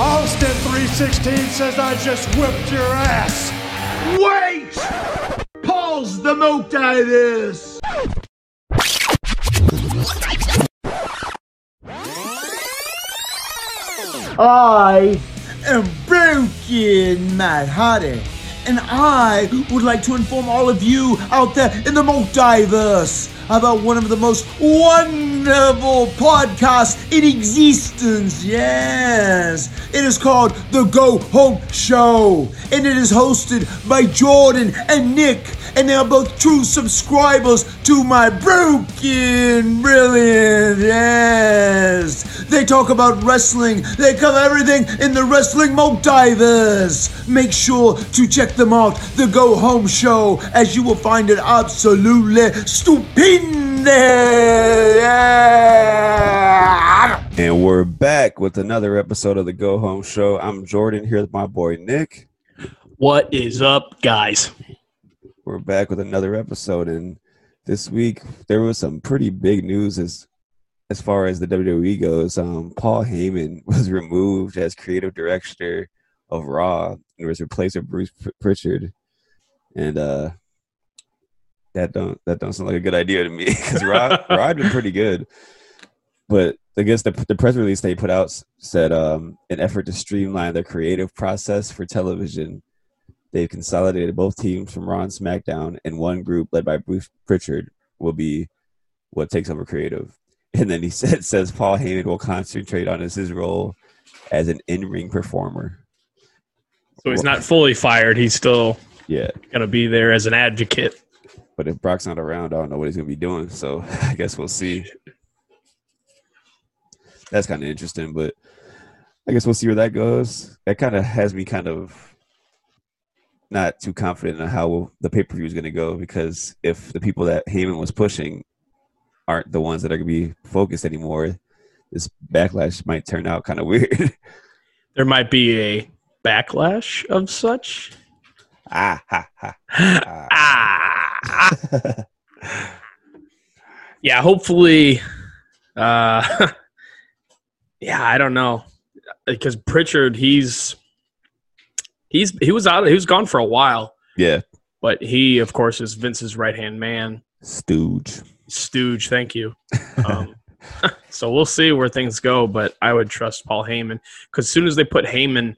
Austin 3.16 says I just whipped your ass. Wait! Pause the motives! I am Broken Matt Hardy, and I would like to inform all of you out there in the multiverse about one of the most wonderful podcasts in existence. Yes, it is called The Go Home Show, and it is hosted by Jordan and Nick, and they are both true subscribers to my broken brilliant. Yes, they talk about wrestling. They cover everything in the wrestling multiverse. Make sure to check them out. The Go Home Show, as you will find it absolutely stupendous. And we're back with another episode of the Go Home Show. I'm Jordan here with my boy Nick. What is up, guys? We're back with another episode, and this week there was some pretty big news as as far as the WWE goes. Um, Paul Heyman was removed as creative director of Raw and was replaced with Bruce Pr- Pritchard, and uh, that don't that don't sound like a good idea to me because Rod had been pretty good, but I guess the the press release they put out said um, an effort to streamline the creative process for television. They've consolidated both teams from Raw and SmackDown, and one group led by Bruce Pritchard will be what takes over creative. And then he said says Paul Heyman will concentrate on his, his role as an in-ring performer. So he's not fully fired. He's still Yeah, going to be there as an advocate. But if Brock's not around, I don't know what he's gonna be doing. So I guess we'll see. That's kind of interesting, but I guess we'll see where that goes. That kind of has me kind of not too confident in how the pay per view is going to go because if the people that Heyman was pushing aren't the ones that are going to be focused anymore, this backlash might turn out kind of weird. There might be a backlash of such. ah, ha, ha. Ah. yeah, hopefully. Uh, yeah, I don't know because Pritchard, he's he's he was out. He was gone for a while, yeah, but he, of course, is Vince's right hand man. stooge. Stooge, thank you. Um, so we'll see where things go, but I would trust Paul Heyman because as soon as they put Heyman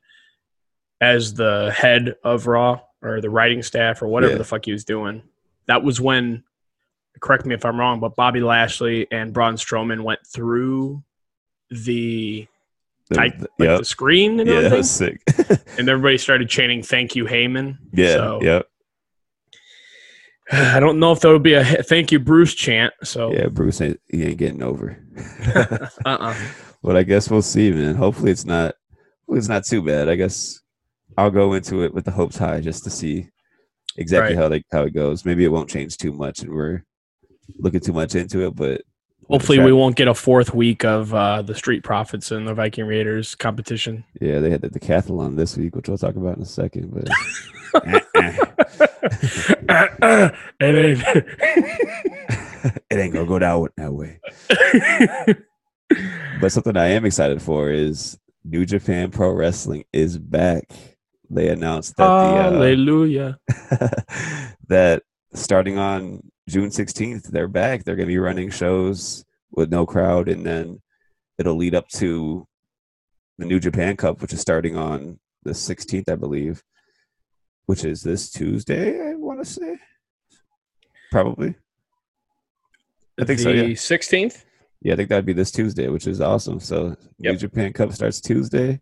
as the head of Raw or the writing staff or whatever Yeah. the fuck he was doing, that was when. Correct me if I'm wrong, but Bobby Lashley and Braun Strowman went through the like yep. the screen and Yeah, that was sick. and everybody started chanting "Thank you, Heyman." yeah, So, yep. I don't know if there would be a "Thank you, Bruce" chant. So, Yeah, Bruce ain't he ain't getting over. uh-uh. but I guess we'll see, man. Hopefully it's not hopefully it's not too bad. I guess I'll go into it with the hopes high just to see exactly Right. how they how it goes. Maybe it won't change too much and we're looking too much into it, but Hopefully, we won't get a fourth week of uh, the Street Profits and the Viking Raiders competition. Yeah, they had the decathlon this week, which we'll talk about in a second. But it ain't gonna go down that way. But something I am excited for is New Japan Pro Wrestling is back. They announced that the uh, Hallelujah. that starting on June 16th, they're back. They're going to be running shows with no crowd, and then it'll lead up to the New Japan Cup, which is starting on the 16th, I believe, which is this Tuesday, I want to say. Probably. I think the so, yeah. 16th? Yeah, I think that'd be this Tuesday, which is awesome. So New Japan Cup starts Tuesday,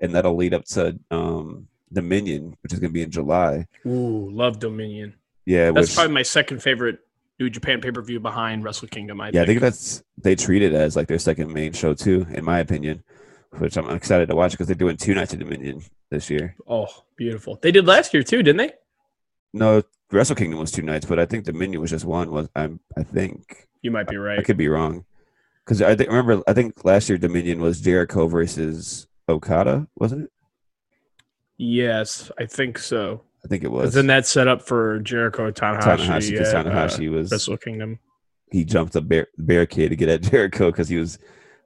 and that'll lead up to um, Dominion, which is going to be in July. Ooh, love Dominion. Yeah, That's which, probably my second favorite New Japan pay per view behind Wrestle Kingdom. I Yeah, I think. think that's they treat it as like their second main show too, in my opinion. Which I'm excited to watch because they're doing two nights of Dominion this year. Oh, beautiful. They did last year too, didn't they? No, Wrestle Kingdom was two nights, but I think Dominion was just one. Was I'm I think You might be right. I right. could be wrong because I think remember I think last year Dominion was Jericho versus Okada, wasn't it? Yes, I think so. I think it was. then that set up for Jericho Tanahashi. Tanahashi because at, uh, was Wrestle Kingdom. he jumped a bar- barricade to get at Jericho because he was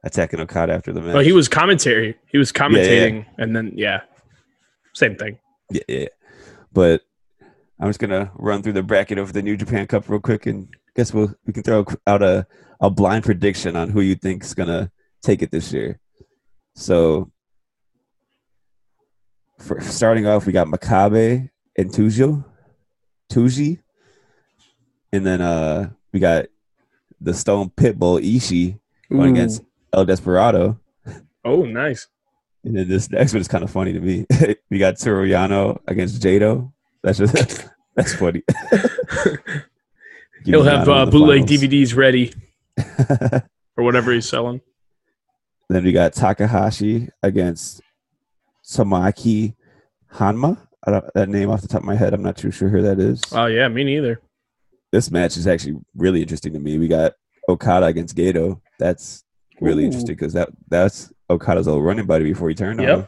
attacking Okada after the match. Oh, he was commentary. He was commentating, and then yeah, same thing. Yeah, yeah. But I'm just gonna run through the bracket of the New Japan Cup real quick, and guess we'll we can throw out a a blind prediction on who you think's gonna take it this year. So, for starting off, we got Makabe and Tujo, Tsuji, and then uh we got the Stone Pitbull Ishii going against El Desperado. Oh, nice. And then this next one is kind of funny to me. we got Yano against Jado. That's just that's funny. He'll have uh, bootleg finals. DVDs ready or whatever he's selling. then we got Takahashi against Tomoaki Honma. I don't, that name off the top of my head, I'm not too sure who that is. Oh yeah, me neither. this match is actually really interesting to me. We got Okada against Gedo. That's really Ooh. interesting because that that's Okada's old running buddy before he turned on Yep.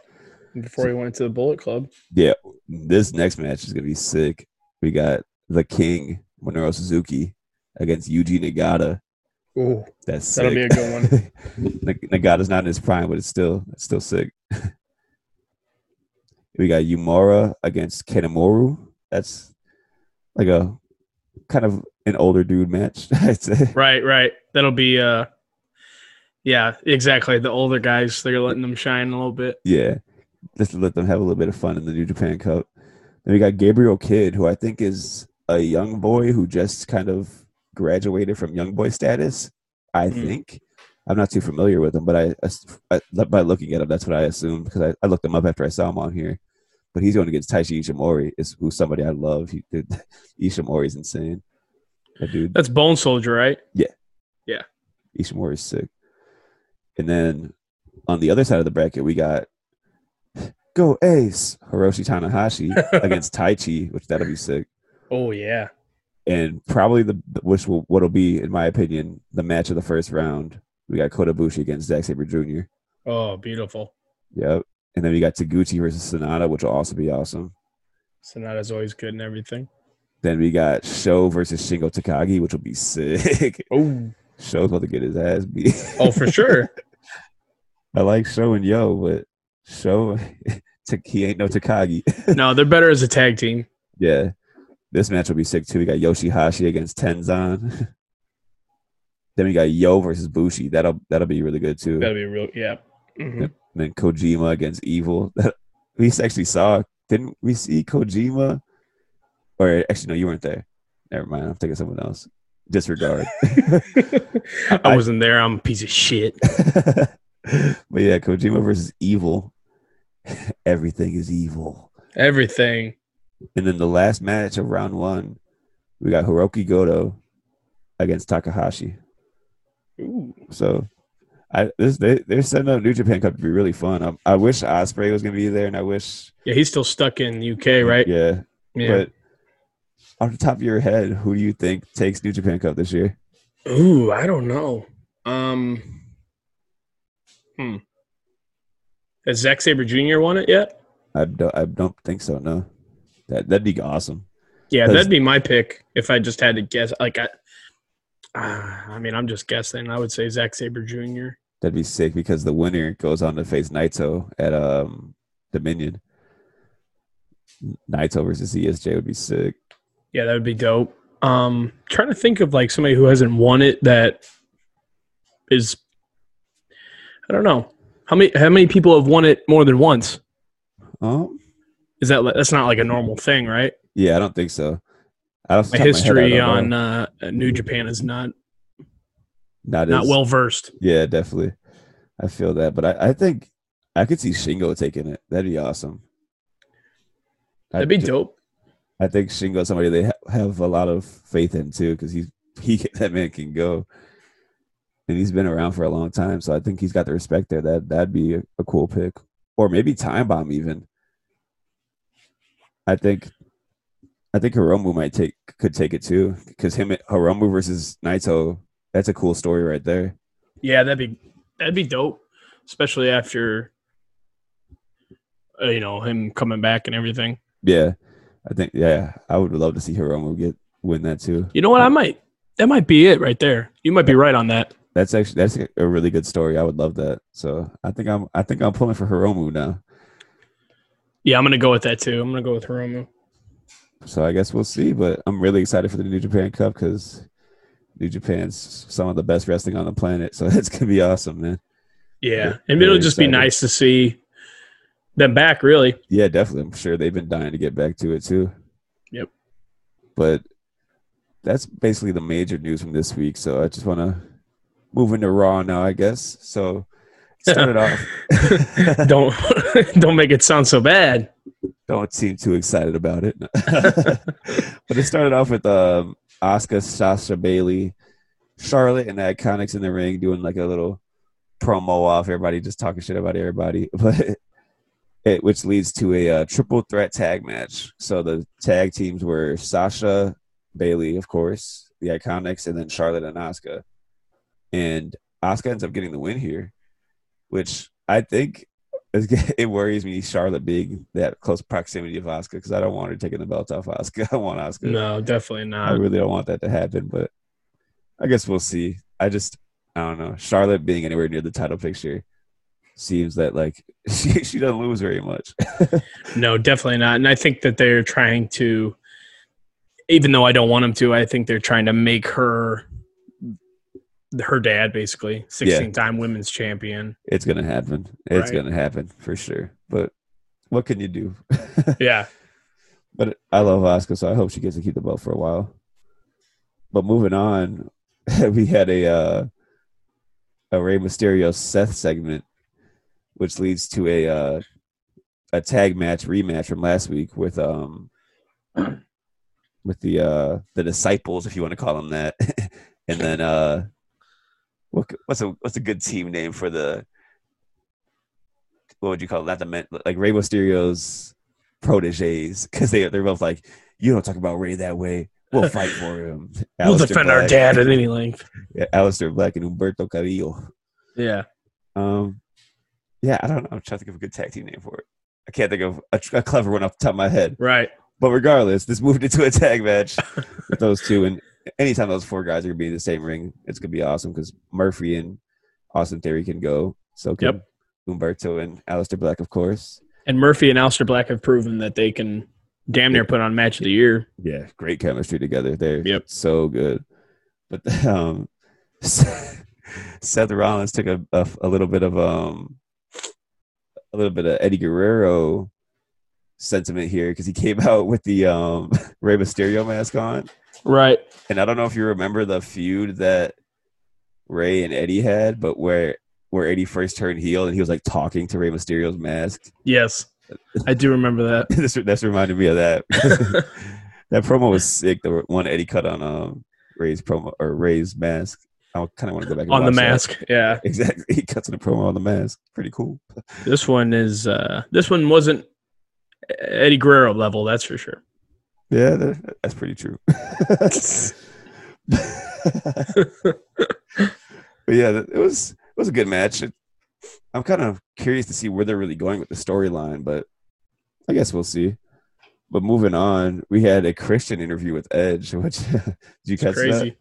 him. Before he went to the Bullet Club. Yeah, this next match is gonna be sick. We got the King Minoru Suzuki against Yuji Nagata. Ooh, That's sick. That'll be a good one. Nagata's not in his prime, but it's still it's still sick. we got Uemura against Kanemaru. That's like a kind of an older dude match, I'd say. right, right. That'll be uh, yeah, exactly. The older guys, they're letting them shine a little bit. Yeah, just to let them have a little bit of fun in the New Japan Cup. Then we got Gabriel Kidd, who I think is a young boy who just kind of graduated from young boy status. I Mm. think I'm not too familiar with him, but I, I by looking at him, that's what I assumed because I, I looked him up after I saw him on here. But he's going against Taiji Ishimori, is who's somebody I love. He, dude, Ishimori's insane. That dude. That's Bone Soldier, right? Yeah. Yeah. Ishimori is sick. And then on the other side of the bracket, we got Go Ace Hiroshi Tanahashi against Taichi, which that'll be sick. Oh yeah. And probably the which will what'll be, in my opinion, the match of the first round. We got Kota Ibushi against Zack Sabre Jr. Oh, beautiful. Yep. And then we got Taguchi versus Sanada, which will also be awesome. Sanada's always good and everything. Then we got Sho versus Shingo Takagi, which will be sick. Oh, Sho's about to get his ass beat. oh for sure. I like Sho and Yo, but Sho, he ain't no Takagi. no, they're better as a tag team. Yeah. This match will be sick too. We got Yoshihashi against Tenzan. then we got Yo versus Bushi. That'll that'll be really good too. That'll be real. Yeah. Mhm. And then Kojima against Evil. we actually saw. Didn't we see Kojima? Or actually, no, you weren't there. Never mind. I'm thinking someone else. Disregard. I wasn't there. I'm a piece of shit. but yeah, Kojima versus Evil. Everything is evil. Everything. And then the last match of round one, we got Hirooki Goto against Takahashi. Ooh. So I this they they're setting up New Japan Cup to be really fun. I, I wish Osprey was gonna be there, and I wish Yeah, he's still stuck in UK, right? Yeah, Yeah. but off the top of your head, who do you think takes New Japan Cup this year? Ooh, I don't know. Um. Hmm. Has Zack Sabre Jr. won it yet? I don't I don't think so. No, that that'd be awesome. Yeah, that'd be my pick if I just had to guess. Like I, uh, I mean, I'm just guessing. I would say Zack Sabre Jr. That'd be sick because the winner goes on to face Naito at um Dominion. Naito versus ZSJ would be sick. Yeah, that would be dope. Um, trying to think of like somebody who hasn't won it that is. I don't know how many how many people have won it more than once. Um, Is that that's not like a normal thing, right? yeah, I don't think so. I My history on uh, New Japan is not not not well versed. Yeah, definitely. I feel that, but I, I think I could see Shingo taking it. That'd be awesome. I That'd be do- dope. I think Shingo's somebody they ha- have a lot of faith in too, because he's he that man can go, and he's been around for a long time. So I think he's got the respect there. That that'd be a, a cool pick, or maybe Time Bomb even. I think, I think Hiromu might take could take it too, because him Hiromu versus Naito. That's a cool story right there. Yeah, that'd be that'd be dope, especially after uh, you know him coming back and everything. Yeah, I think yeah, I would love to see Hiromu get win that too. You know what? I might. That might be it right there. You might be right on that. That's actually that's a really good story. I would love that. So I think I'm I think I'm pulling for Hiromu now. Yeah, I'm gonna go with that too. I'm gonna go with Hiromu. So I guess we'll see. But I'm really excited for the New Japan Cup because New Japan's some of the best wrestling on the planet. So it's gonna be awesome, man. Yeah, and it'll just be nice to see them back. Really. Yeah, definitely. I'm sure they've been dying to get back to it too. Yep. But that's basically the major news from this week. So I just want to move into Raw now, I guess. So start it off. don't don't make it sound so bad. Don't seem too excited about it. but it started off with um, Asuka, Sasha Bayley, Charlotte, and the Iconics in the ring doing like a little promo off. Everybody just talking shit about everybody, but it, which leads to a uh, triple threat tag match. So the tag teams were Sasha, Bayley, of course, the Iconics, and then Charlotte and Asuka. And Asuka ends up getting the win here, which I think it worries me. Charlotte being that close proximity of Asuka, because I don't want her taking the belt off Asuka. I want Asuka. No, definitely not. I really don't want that to happen, but I guess we'll see. I just I don't know. Charlotte being anywhere near the title picture seems that like she she doesn't lose very much. No, definitely not. And I think that they're trying to, even though I don't want them to, I think they're trying to make her her dad basically 16 time women's champion. it's gonna happen. It's Right. gonna happen for sure. But what can you do? Yeah. But I love Asuka, so I hope she gets to keep the belt for a while. But moving on, we had a uh, a Rey Mysterio Seth segment, which leads to a uh, a tag match rematch from last week with um with the uh the disciples, if you want to call them that, and then uh what's a what's a good team name for the what would you call it? Not the men, like Rey Mysterio's proteges because they they're both like, you don't talk about Rey that way. We'll fight for him. We'll defend our dad at any length. Yeah, Aleister Black and Humberto Carrillo. Yeah. Um, yeah, I don't know. I'm trying to think of a good tag team name for it. I can't think of a, a clever one off the top of my head. Right. But regardless, this moved into a tag match with those two, and anytime those four guys are gonna be in the same ring, it's gonna be awesome because Murphy and Austin Theory can go. So can Yep. Humberto and Aleister Black, of course. And Murphy and Aleister Black have proven that they can damn near put on match of the year. Yeah, great chemistry together. They're Yep. so good. But um, Seth Rollins took a, a a little bit of um a little bit of Eddie Guerrero sentiment here because he came out with the um Rey Mysterio mask on, Right. and I don't know if you remember the feud that Rey and Eddie had, but where where Eddie first turned heel and he was like talking to Rey Mysterio's mask. Yes. I do remember that. this that's reminded me of that. that promo was sick. The one Eddie cut on um Rey's promo or Rey's mask. I kind of want to go back and on the watch that. mask. Yeah. Exactly, he cuts in a promo on the mask. Pretty cool. This one is uh this one wasn't Eddie Guerrero level, that's for sure. Yeah, that, that's pretty true. but yeah, it was it was a good match. It- I'm kind of curious to see where they're really going with the storyline, but I guess we'll see. But moving on, we had a Christian interview with Edge, which did you catch that? crazy.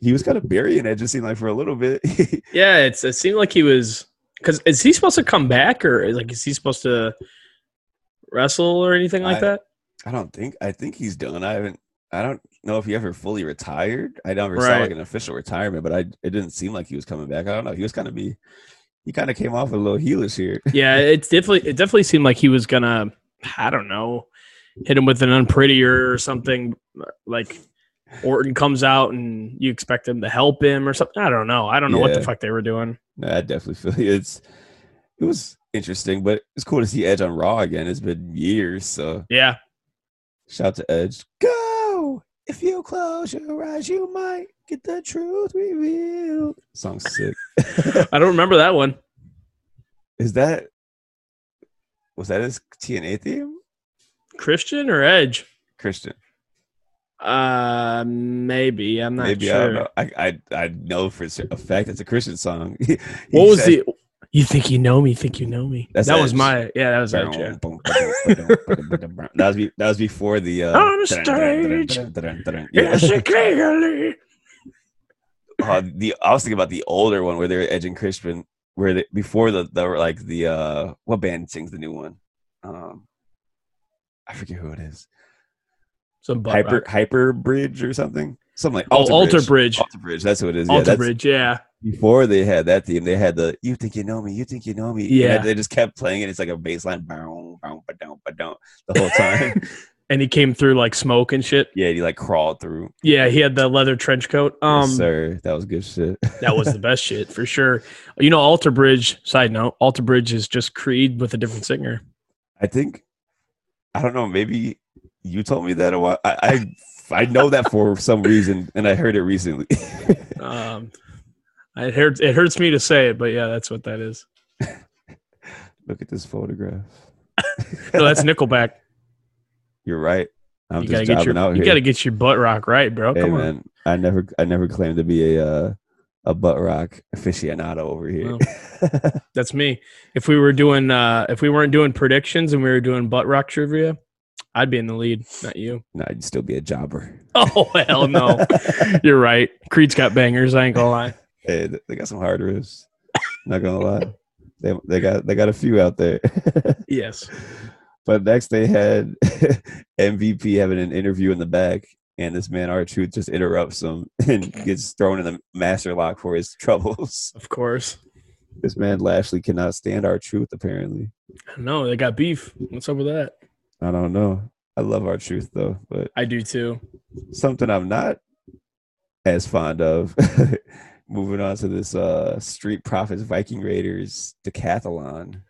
He was kind of burying Edge. It seemed like for a little bit. Yeah, it's it seemed like he was because is he supposed to come back or like is he supposed to wrestle or anything like I- that? I don't think. I think he's done. I haven't. I don't know if he ever fully retired. I never saw Right. like an official retirement, but I it didn't seem like he was coming back. I don't know. He was kind of be. He kind of came off a little heelish here. Yeah, it's definitely it definitely seemed like he was gonna I don't know hit him with an unprettier or something like Orton comes out and you expect him to help him or something. I don't know. I don't know what the fuck they were doing. No, I definitely feel you. it's. It was interesting, but it's cool to see Edge on Raw again. It's been years, so Yeah, shout out to Edge. Go if you close your eyes, you might get the truth revealed. Song's sick. I don't remember that one. Is that was that his TNA theme? Christian or Edge? Christian. Uh, maybe I'm not Maybe sure. I don't know. I I I know for a fact it's a Christian song. What was said- the? You think you know me? Think you know me? That's that was my yeah. That was Edge. Yeah. that was be, that was before the uh, On the stage. yeah. Uh, the I was thinking about the older one where they're Edge and Christian, where they, before the the like the uh what band sings the new one? Um, I forget who it is. Some Hyper rock. Hyper Bridge or something. Something like Oh, Alter Bridge. Alter Bridge. That's what it is. Alter that's Bridge. Yeah. Before they had that theme. They had the "You think you know me? You think you know me?" Yeah. And they just kept playing it. It's like a bass line, bow, bow, ba-dum, the whole time. and he came through like smoke and shit. yeah, he like crawled through. Yeah, he had the leather trench coat. Um, yes, sir, that was good shit. that was the best shit for sure. You know, Alter Bridge. Side note: Alter Bridge is just Creed with a different singer. I think I don't know. Maybe you told me that a while. I I, I know that for some reason, and I heard it recently. Um, it hurts. It hurts me to say it, but yeah, that's what that is. Look at this photograph. No, that's Nickelback. You're right. I'm you just gotta get your you here. gotta get your butt rock right, bro. hey Come on. I never I never claimed to be a uh, a butt rock aficionado over here. That's me. If we were doing uh if we weren't doing predictions and we were doing butt rock trivia, I'd be in the lead, not you. no, I'd still be a jobber. Oh hell no. You're right. Creed's got bangers, I ain't gonna lie. Hey, they got some hard riffs. Not gonna lie, they they got they got a few out there. Yes. but next they had MVP having an interview in the back, and this man R Truth just interrupts him and gets thrown in the master lock for his troubles. Of course. This man Lashley cannot stand R Truth. Apparently, No, they got beef. What's up with that? I don't know. I love R Truth though, but I do too. something I'm not as fond of. Moving on to this uh Street Profits Viking Raiders decathlon.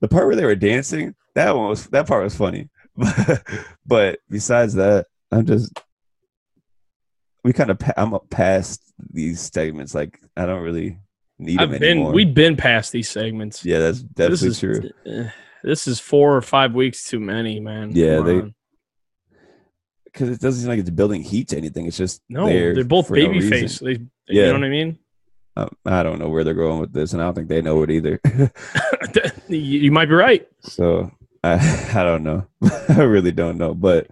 The part where they were dancing, that one was that part was funny. but besides that, I'm just we kind of pa- I'm up past these segments. Like I don't really need them I've been anymore. we've been past these segments. yeah, that's this definitely is true. eh, this is four or five weeks too many, man. Yeah, Come they- on. Because it doesn't seem like it's building heat to anything. It's just no, there they're both for no baby face. They, you know what I mean? Um, I don't know where they're going with this, and I don't think they know it either. you might be right. so I, I don't know. I really don't know. But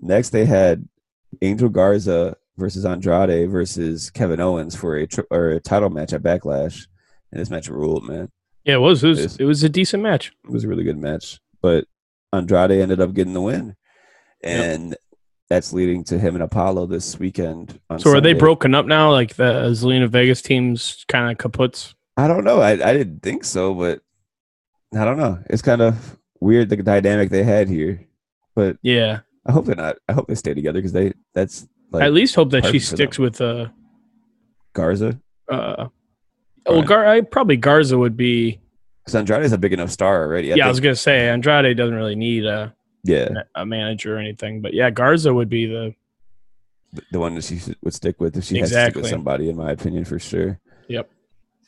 next they had Angel Garza versus Andrade versus Kevin Owens for a tri- or a title match at Backlash, and this match ruled, man. Yeah, it was. It was, Yes. it was a decent match. It was a really good match, but Andrade ended up getting the win, and that's leading to him and Apollo this weekend. On So are they broken up now? Like the Zelina Vegas teams kind of kaputs? I don't know. I, I didn't think so, but I don't know. It's kind of weird the dynamic they had here. But Yeah. I hope they're not. I hope they stay together because they that's like I at least hope that she sticks with uh Garza. uh well Gar I, probably Garza would be Because Andrade's a big enough star already. yeah, I was gonna say Andrade doesn't really need a yeah, a manager or anything, but yeah, Garza would be the the- one that she would stick with if she has to stick with somebody, in my opinion, for sure. Yep.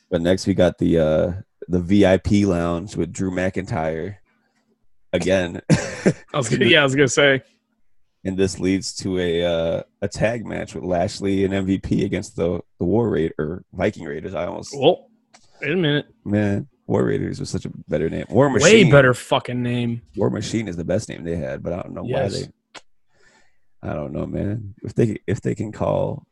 But next we got the uh the VIP lounge with Drew McIntyre again. I was gonna, yeah, I was gonna say and this leads to a uh, a tag match with Lashley and MVP against the the War Raid or Viking Raiders. I almost well wait a minute. man, War Raiders was such a better name. War Machine, Way better fucking name. War Machine is the best name they had, but I don't know Yes. why they. I don't know, man. If they if they can call,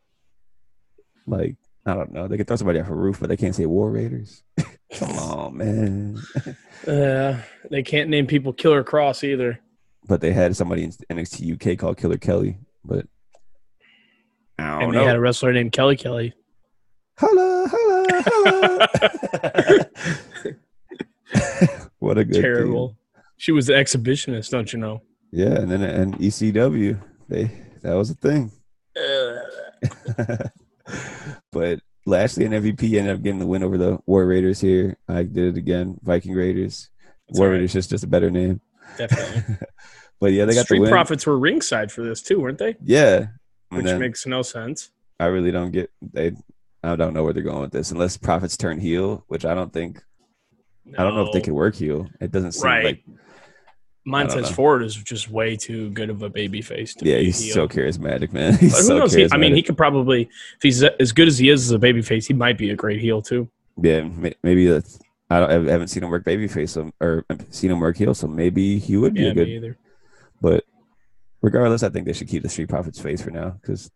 like I don't know, they can throw somebody off a roof, but they can't say War Raiders. Come on, man. Uh, they can't name people Killer Kross either. But they had somebody in NXT UK called Killer Kelly, but I don't And know. had a wrestler named Kelly Kelly. Holla, holla. what a good team. Terrible. She was the exhibitionist, don't you know? Yeah, and then and ECW, they that was a thing. but Lashley and MVP ended up getting the win over the War Raiders here. I did it again, Viking Raiders. That's War right. Raiders is just a better name. Definitely. But yeah, they got Street the win. Profits were ringside for this too, weren't they? Yeah, Which makes no sense. I really don't get they. I don't know where they're going with this unless Profits turn heel, which I don't think. I don't know if they could work heel. It doesn't seem Right. like. Montez. Ford is just way too good of a baby face to Yeah, be he's heel. so charismatic, man. He's who so knows? charismatic. He, I mean, he could probably, if he's as good as he is as a baby face, he might be a great heel too. Yeah, maybe that's. I, don't, I haven't seen him work babyface, so, um, or um, seen him work heel, so maybe he would be Yeah, a good. either. But regardless, I think they should keep the Street Profits face for now because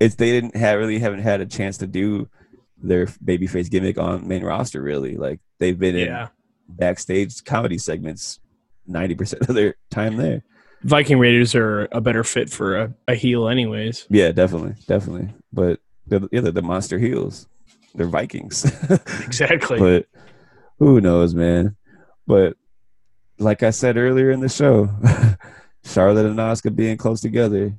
it's they didn't have really haven't had a chance to do their babyface gimmick on main roster. Really, like they've been in backstage comedy segments ninety percent of their time there. Viking Raiders are a better fit for a, a heel, anyways. Yeah, definitely, definitely. But they're, yeah, they're the monster heels. They're Vikings. Exactly. but who knows, man? But like I said earlier in the show, Charlotte and Asuka being close together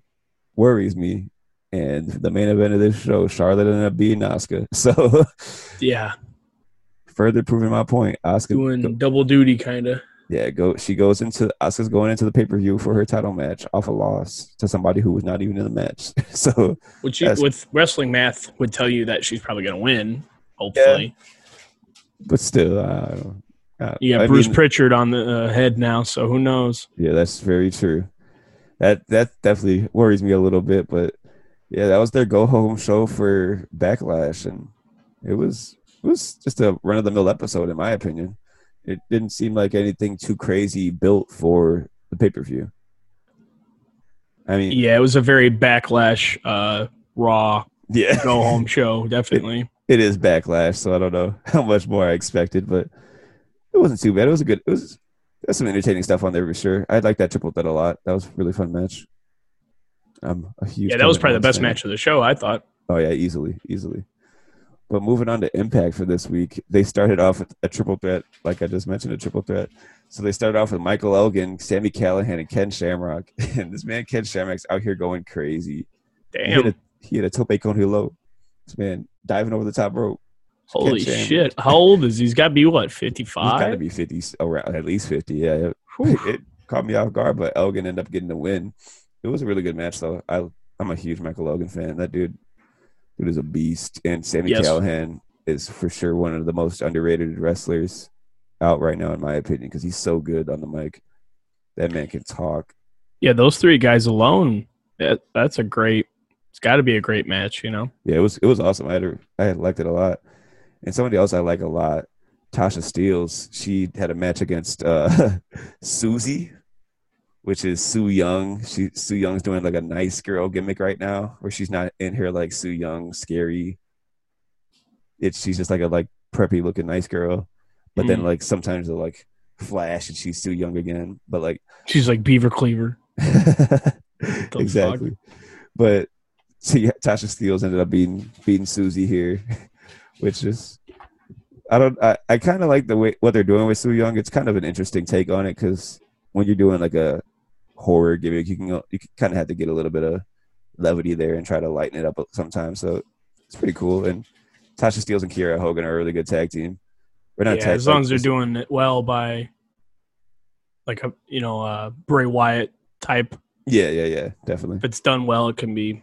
worries me. And the main event of this show, Charlotte ended up being Asuka. So yeah, further proving my point, Asuka, doing go- double duty, kind of. yeah, go. She goes into Asuka's going into the pay per view for her title match off a loss to somebody who was not even in the match. so Which you, with wrestling math would tell you that she's probably going to win. Hopefully, but still, I don't. You got I Bruce mean- Pritchard on the uh, head now, so who knows? Yeah, that's very true. That that definitely worries me a little bit, but yeah, that was their go home show for Backlash, and it was it was just a run of the mill episode, in my opinion. It didn't seem like anything too crazy built for the pay per view. I mean, Yeah, it was a very backlash, uh, raw yeah, go home show. Definitely. it is Backlash, so I don't know how much more I expected, but it wasn't too bad. It was a good. It was there's some entertaining stuff on there for sure. I like that triple threat a lot. That was a really fun match. I'm a huge. Yeah, that was probably the best fan. match of the show. I thought. Oh yeah, easily, easily. But moving on to Impact for this week, they started off with a triple threat, like I just mentioned, a triple threat. So they started off with Michael Elgin, Sami Callihan, and Ken Shamrock. And this man, Ken Shamrock's out here going crazy. He hit Damn. a, he hit a tope con hilo. This man diving over the top rope. Holy shit! How old is he? He's got to be what 55? He's got to be 50, around, at least 50. Yeah, it, it caught me off guard, but Elgin ended up getting the win. It was a really good match, though. I, I'm a huge Michael Elgin fan. That dude, dude is a beast. And Sami Yes. Callihan is for sure one of the most underrated wrestlers out right now, in my opinion, because he's so good on the mic. That man can talk. Yeah, those three guys alone. That, that's a great. It's got to be a great match. You know. Yeah, it was it was awesome. I had a, I had liked it a lot. And somebody else I like a lot, Tasha Steelz. She had a match against uh, Susie, which is Su Yung. She Su Yung's doing like a nice girl gimmick right now, where she's not in her like Su Yung scary. It's she's just like a like preppy looking nice girl, but then Mm. like sometimes they'll like flash and she's Su Yung again. But like She's like Beaver Cleaver. exactly. But so yeah, Tasha Steelz ended up beating beating Susie here, which is I don't I, I kind of like the way what they're doing with Su Yung. It's kind of an interesting take on it because when you're doing like a horror gimmick, you can go- you kind of have to get a little bit of levity there and try to lighten it up sometimes. So it's pretty cool. And Tasha Steelz and Kiera Hogan are a really good tag team. We're not Yeah, tag, as long like, as they're doing it well by, like a you know uh, Bray Wyatt type. Yeah, yeah, yeah, definitely. If it's done well, it can be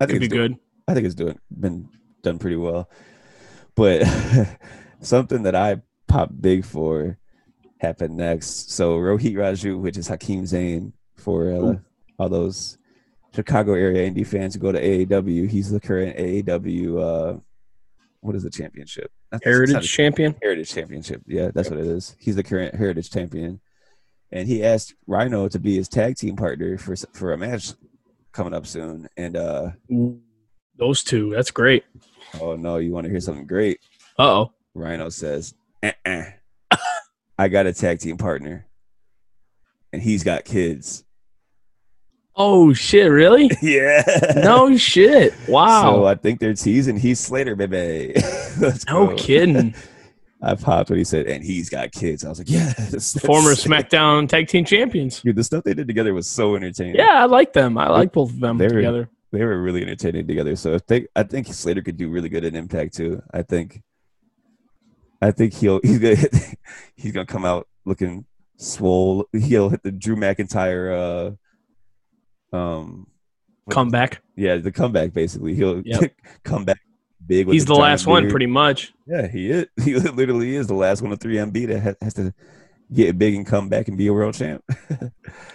I could be it's doing- good. I think it's doing been done pretty well. But something that I pop big for happened next. So Rohit Raju, which is Hakim Zane for uh, all those Chicago area indie fans who go to AAW, he's the current AAW. Uh, what is the championship? Not Heritage a- champion. Heritage Championship. Yeah, that's what it is. He's the current Heritage Champion, and he asked Rhino to be his tag team partner for for a match coming up soon. And uh, Those two. That's great. oh no, you want to hear something great? Uh oh. Rhino says, uh-uh. "I got a tag team partner, and he's got kids." Oh shit! Really? yeah. no shit. Wow. So I think they're teasing. He's Slater, baby. No go. kidding. I popped when he said, "And he's got kids." I was like, "Yes." Former sick." SmackDown Tag Team Champions. Dude, the stuff they did together was so entertaining. Yeah, I like them. I like both of them They were- together. they were really entertaining together. So I think I think Slater could do really good in Impact too. I think I think he'll he's gonna hit, he's gonna come out looking swole. He'll hit the Drew McIntyre uh um Comeback. Yeah, the comeback basically. He'll Yep. come back big. With He's the last one, beard. pretty much. Yeah, he is. He literally is the last one of 3MB that ha- has to get big and come back and be a world champ.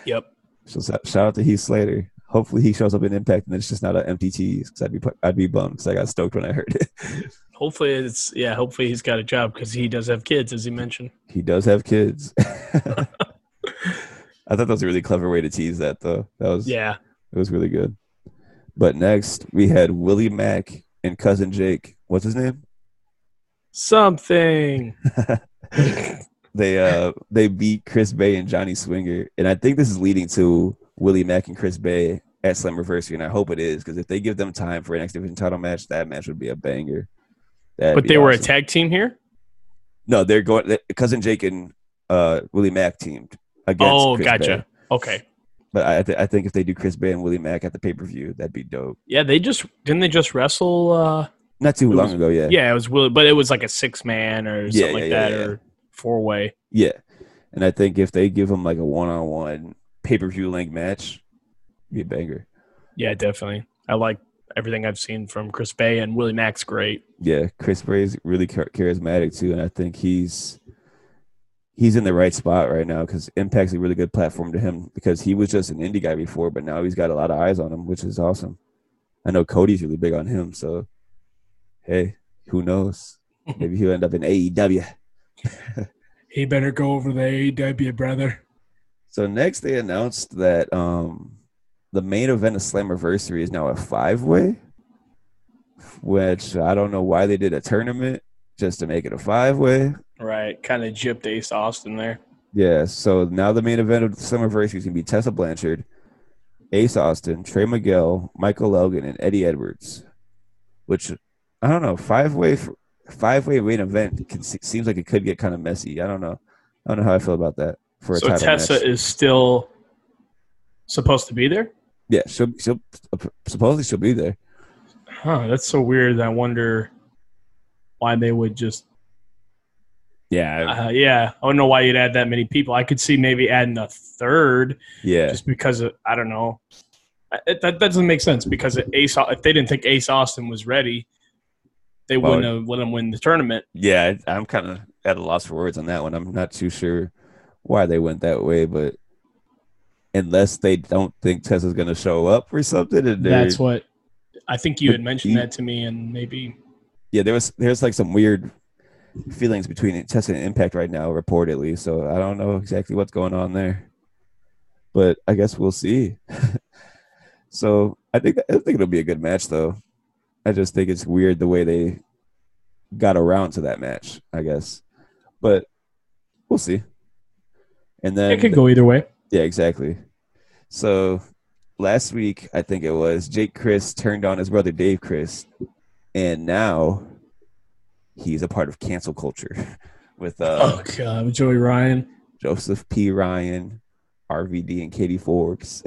Yep. So so- shout out to Heath Slater. Hopefully he shows up in Impact and it's just not an empty tease because I'd be I'd be bummed because I got stoked when I heard it. Hopefully it's yeah. Hopefully he's got a job because he does have kids, as he mentioned. He does have kids. I thought that was a really clever way to tease that, though. That was Yeah, it was really good. But next we had Willie Mack and cousin Jake. What's his name? something. they uh they beat Chris Bey and Johnny Swinger, and I think this is leading to Willie Mack and Chris Bey at Slammiversary, and I hope it is because if they give them time for an X Division title match, that match would be a banger. That'd But they were a tag team here. no, they're going cousin Jake and uh Willie Mack teamed against. Oh, Chris gotcha. Bey. Okay. But I th- I think if they do Chris Bey and Willie Mack at the pay per view, that'd be dope. Yeah, they just didn't they just wrestle. uh Not too long was- ago, yeah. Yeah, it was Willie, but it was like a six man or something Yeah, like yeah, that, or four way. Yeah. And I think if they give them like a one on one pay per view length match, be a banger. Yeah, definitely. I like everything I've seen from Chris Bey and Willie Mack's great. Yeah, Chris Bey's really char- charismatic too, and I think he's he's in the right spot right now because Impact's a really good platform to him because he was just an indie guy before, but now he's got a lot of eyes on him, which is awesome. I know Cody's really big on him, so hey, who knows? Maybe he'll end up in AEW. He better go over the AEW, brother. So next they announced that um the main event of Slammiversary is now a five way, which I don't know why they did a tournament just to make it a five way. Right, kind of gypped Ace Austin there. Yeah, so now the main event of Slammiversary is gonna be Tessa Blanchard, Ace Austin, Trey Miguel, Michael Logan, and Eddie Edwards. Which I don't know, five way five way main event can, seems like it could get kind of messy. I don't know. I don't know how I feel about that for a So title Tessa match. is still supposed to be there. Yeah, she'll she'll supposedly she'll be there. Huh, that's so weird. I wonder why they would just. Yeah, Uh, yeah, I don't know why you'd add that many people. I could see maybe adding a third yeah, just because of, I don't know. It, that, that doesn't make sense because Ace, if they didn't think Ace Austin was ready, they Well, wouldn't have let him win the tournament. yeah. I'm kind of at a loss for words on that one. I'm not too sure why they went that way, but unless they don't think Tessa's going to show up or something, and That's what I think you had mentioned that to me, and maybe yeah, there was there's like some weird feelings between Tessa and Impact right now, reportedly. So I don't know exactly what's going on there, but I guess we'll see. so I think I think it'll be a good match, though. I just think it's weird the way they got around to that match. I guess, but we'll see. And then it could go either way. yeah, exactly. So last week, I think it was Jake Crist turned on his brother Dave Crist, and now he's a part of cancel culture with uh, oh god, Joey Ryan. Joseph P. Ryan, RVD, and Katie Forbes.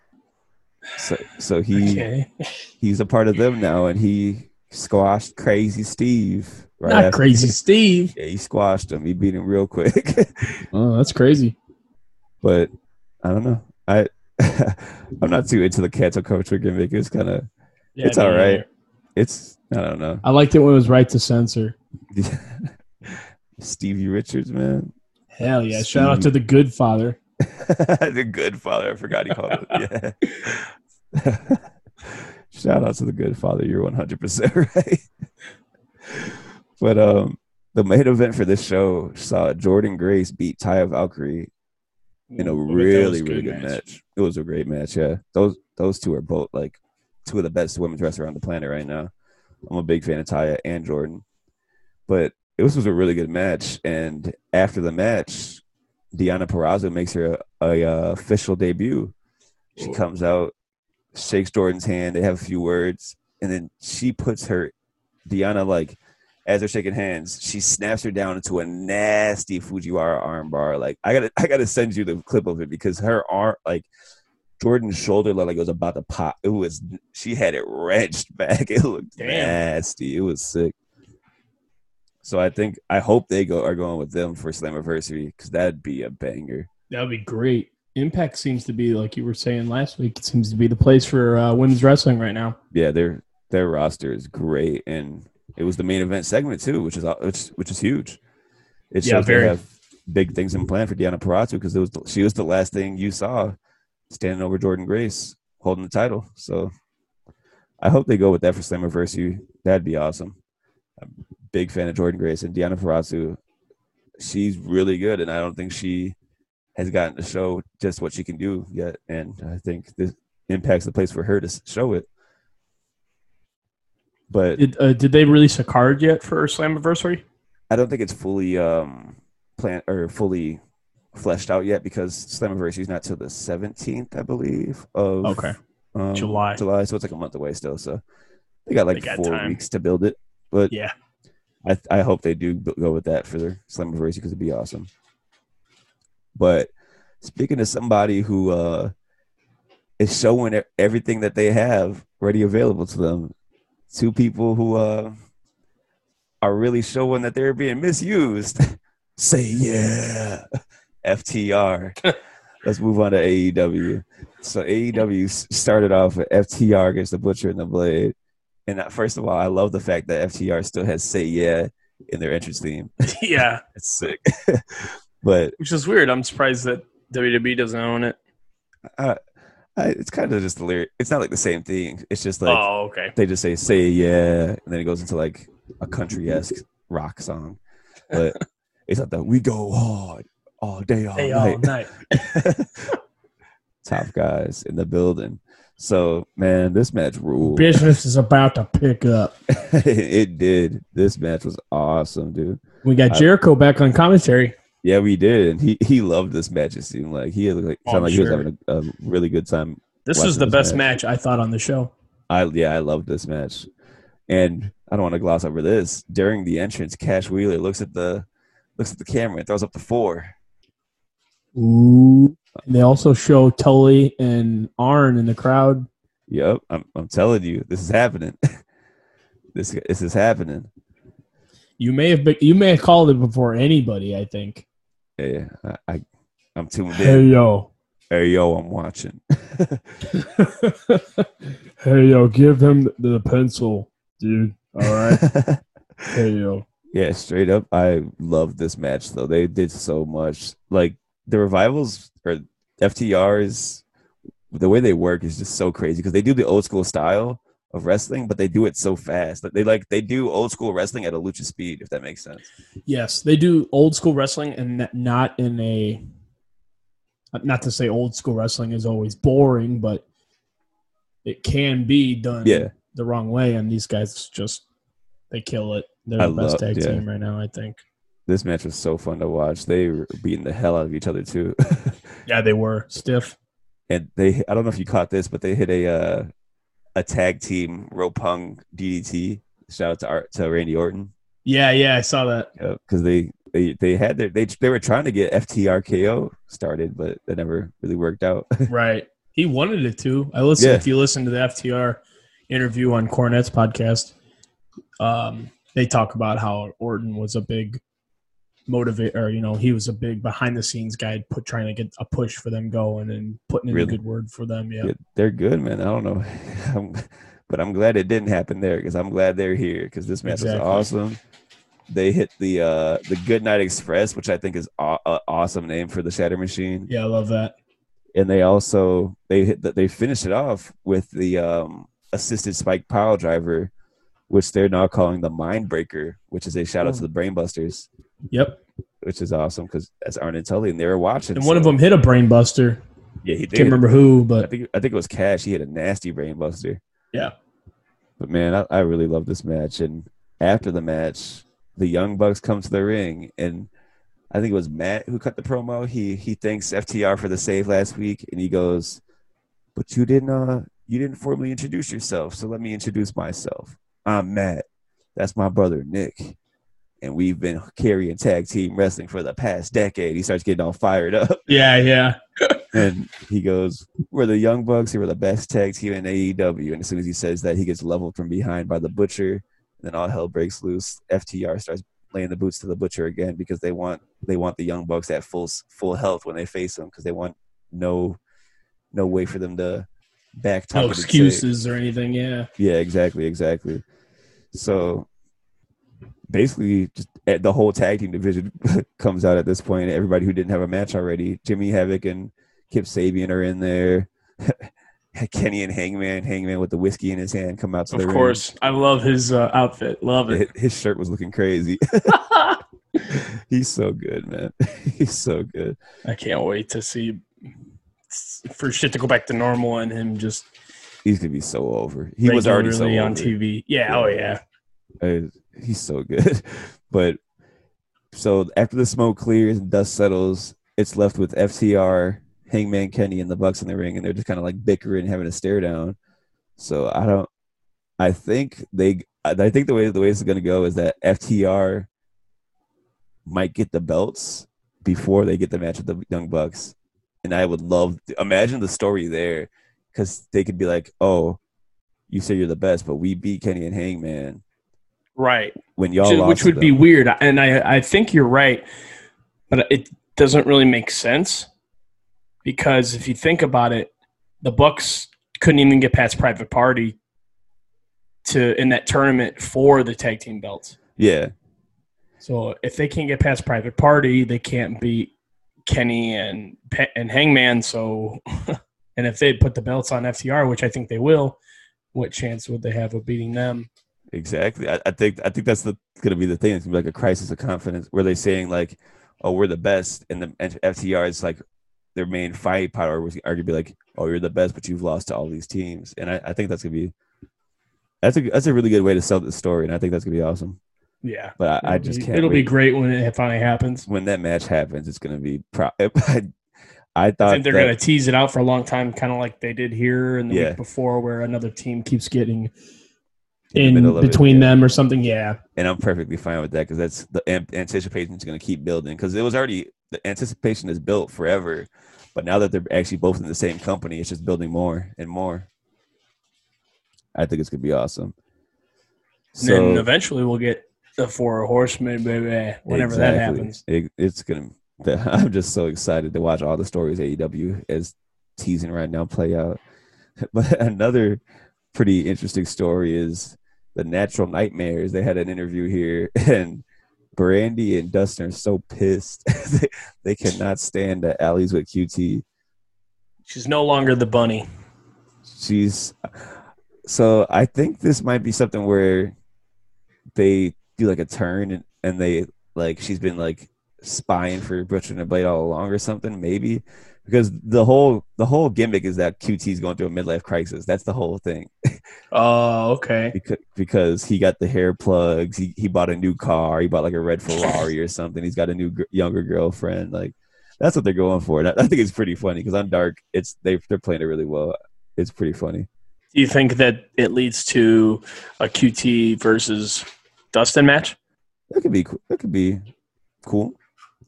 so, so he Okay, he's a part of them now, and he squashed Crazy Steve. Right not after- crazy, Steve. Yeah, he squashed him. He beat him real quick. Oh, that's crazy. but I don't know. I I'm not too into the cancel culture gimmick. It's kind of Yeah, It's all right. neither. it's I don't know. I liked it when it was right to censor. Stevie Richards, man, Hell yeah! Shout out to the Good Father. the good father. I forgot he called it. Yeah. Shout out to the good father. You're 100 percent right. but um, the main event for this show saw Jordynne Grace beat Taya Valkyrie in a Ooh, I bet that was really really good match. It was a great match. Yeah, those those two are both like two of the best women's wrestlers on the planet right now. I'm a big fan of Taya and Jordan, but it was, was a really good match. And after the match, Deonna Purrazzo makes her a, a, uh, official debut. She comes out, shakes Jordan's hand. They have a few words, and then she puts her Deonna like as they're shaking hands. She snaps her down into a nasty Fujiwara armbar. Like I gotta, I gotta send you the clip of it because her arm, like Jordan's shoulder, looked like it was about to pop. It was. She had it wrenched back. It looked Damn. nasty. It was sick. So I think I hope they go are going with them for Slammiversary because that'd be a banger. That would be great. Impact seems to be like you were saying last week. It seems to be the place for uh, women's wrestling right now. Yeah, their their roster is great, and it was the main event segment too, which is uh, which which is huge. It Yeah, shows very. they have big things in plan for Deonna Purrazzo because it was she was the last thing you saw standing over Jordynne Grace holding the title. So I hope they go with that for Slammiversary. That'd be awesome. big fan of Jordynne Grace and Deonna Purrazzo. She's really good, and I don't think she has gotten to show just what she can do yet. And I think this impact's the place for her to show it. But Did, uh, did they release a card yet for Slammiversary? I don't think it's fully um plant or fully fleshed out yet because Slammiversary is not till the seventeenth, I believe. Of Okay. um, July. July, so it's like a month away still. So they got like They got four time. weeks to build it. But Yeah. I I hope they do go with that for their Slammiversary because it'd be awesome. But speaking to somebody who uh is showing everything that they have ready available to them, two people who uh are really showing that they're being misused. Say yeah, FTR. Let's move on to AEW. So AEW started off with FTR against the Butcher and the Blade. And uh, first of all, I love the fact that FTR still has "Say Yeah" in their entrance theme. yeah. It's sick. but Which is weird. I'm surprised that WWE doesn't own it. I, I, it's kind of just the lyric. It's not like the same thing. It's just like oh, okay. they just say "Say Yeah," and then it goes into like a country esque rock song. But it's not that we go hard all day, all Hey, night. all night. Top guys in the building. So man, this match ruled. Business is about to pick up. it did. This match was awesome, dude. We got I- Jericho back on commentary. Yeah, we did, and he he loved this match. It seemed like he had like Oh, sounded I'm like he was having a, a really good time. This Watching was the this best match. match I thought on the show. I yeah, I loved this match, and I don't want to gloss over this. During the entrance, Cash Wheeler looks at the looks at the camera and throws up the four. Ooh. And they also show Tully and Arn in the crowd. Yep, I'm I'm telling you, this is happening. this this is happening. You may have been, you may have called it before anybody. I think. Yeah, I, I I'm tuned Hey yo, Hey yo, I'm watching. hey yo, give him the pencil, dude. All right. hey yo. Yeah, straight up. I love this match though. They did so much. Like the revivals or FTRs, the way they work is just so crazy because they do the old school style of wrestling, but they do it so fast. Like they like they do old school wrestling at a lucha speed, if that makes sense. Yes, they do old school wrestling, and not in a. Not to say old school wrestling is always boring, but it can be done Yeah. the wrong way, and these guys just they kill it. They're I the best love- tag yeah. team right now, I think. This match was so fun to watch. They were beating the hell out of each other too. Yeah, they were stiff. and they I don't know if you caught this, but they hit a uh, a tag team rope hung DDT. Shout out to Art, to Randy Orton. Yeah, yeah, I saw that. because they, they they had their they they were trying to get FTRKO started, but that never really worked out. Right. He wanted it to. I listened. Yeah. If you listen to the FTR interview on Cornette's podcast, um, they talk about how Orton was a big motivate, or you know, he was a big behind the scenes guy, put trying to get a push for them going and putting in Really? a good word for them. Yeah. Yeah, they're good, man. I don't know, but I'm glad it didn't happen there because I'm glad they're here because this match Exactly. was awesome. They hit the uh the Good Night Express, which I think is an awesome name for the Shatter Machine. Yeah, I love that. and they also they hit the, they finished it off with the um assisted spike pile driver which they're now calling the mind breaker which is a shout out to the brainbusters Yep. which is awesome because that's Arn and Tully and they were watching And one of them hit a brainbuster. yeah he did Can't remember who, but I think I think it was Cash he had a nasty brainbuster yeah. but man I, I really love this match and after the match the young bucks come to the ring and I think it was Matt who cut the promo. He he thanks FTR for the save last week, and he goes, "But you didn't uh you didn't formally introduce yourself, so let me introduce myself. I'm Matt. That's my brother Nick, and we've been carrying tag team wrestling for the past decade." He starts getting all fired up, Yeah, yeah. and he goes, "We're the Young Bucks. We're the best tag team in AEW." And as soon as he says that, he gets leveled from behind by the Butcher. And then all hell breaks loose. FTR starts laying the boots to the Butcher again because they want they want the Young Bucks at full full health when they face them because they want no no way for them to back talk No it and say- excuses or anything. Yeah. yeah, exactly, exactly. So basically, just eh, the whole tag team division comes out at this point. Everybody who didn't have a match already, Jimmy Havoc and Kip Sabian are in there. Kenny and Hangman, Hangman with the whiskey in his hand, come out to Of the ring. course, I love his uh, outfit. Love it. His- shirt was looking crazy. He's so good, man. He's so good. I can't wait to see for shit to go back to normal and him just He's gonna be so over. He was already so on over. TV. Yeah, oh yeah. He's so good. But so after the smoke clears and dust settles, it's left with FTR, Hangman Kenny, and the Bucks in the ring, and they're just kind of like bickering, having a stare down. So I don't. I think they. I think the way the way it's going to go is that FTR might get the belts before they get the match with the Young Bucks, and I would love imagine the story there because they could be like, "Oh, you say you're the best, but we beat Kenny and Hangman." Right. when y'all which, which would be weird. And I, I think you're right, but it doesn't really make sense because if you think about it, the Bucks couldn't even get past Private Party to in that tournament for the tag team belts. yeah So if they can't get past Private Party, they can't beat Kenny and and Hangman. So, and if they'd put the belts on FTR, which I think they will, what chance would they have of beating them? Exactly I, I think i think that's the gonna be the thing it's gonna be like a crisis of confidence where they're saying like oh we're the best and the and ftr is like their main fight power was arguably like oh you're the best but you've lost to all these teams and i, I think that's gonna be that's a that's a really good way to sell the story and i think that's gonna be awesome Yeah, but i, I just be- can't It'll wait. be great when it finally happens. when that match happens it's gonna be pro- I, I I thought think they're that- going to tease it out for a long time, kind of like they did here and the Yeah. week before, where another team keeps getting In in, middle of it, between yeah. them or something. Yeah, and I'm perfectly fine with that because that's the anticipation is going to keep building because it was already the anticipation is built forever, but now that they're actually both in the same company, it's just building more and more. I think it's gonna be awesome. and then So eventually we'll get the four horsemen, baby. Whenever that happens, It- it's gonna. I'm just so excited to watch all the stories AEW is teasing right now play out. But another pretty interesting story is the Natural Nightmares. They had an interview here, and Brandy and Dustin are so pissed. they, they cannot stand the alleys with QT. she's no longer the bunny. She's so I think this might be something where they do like a turn and, and they like she's been like spying for Butcher and the Blade all along or something, maybe. Because the whole the whole gimmick is that QT's going through a midlife crisis. That's the whole thing. Oh, okay. because, because he got the hair plugs. He he bought a new car. He bought like a red Ferrari or something. He's got a new younger girlfriend. Like that's what they're going for. And I, I think it's pretty funny because on Dark, it's they they're playing it really well. It's pretty funny. Do you think that it leads to a QT versus Dustin match? That could be. That could be cool.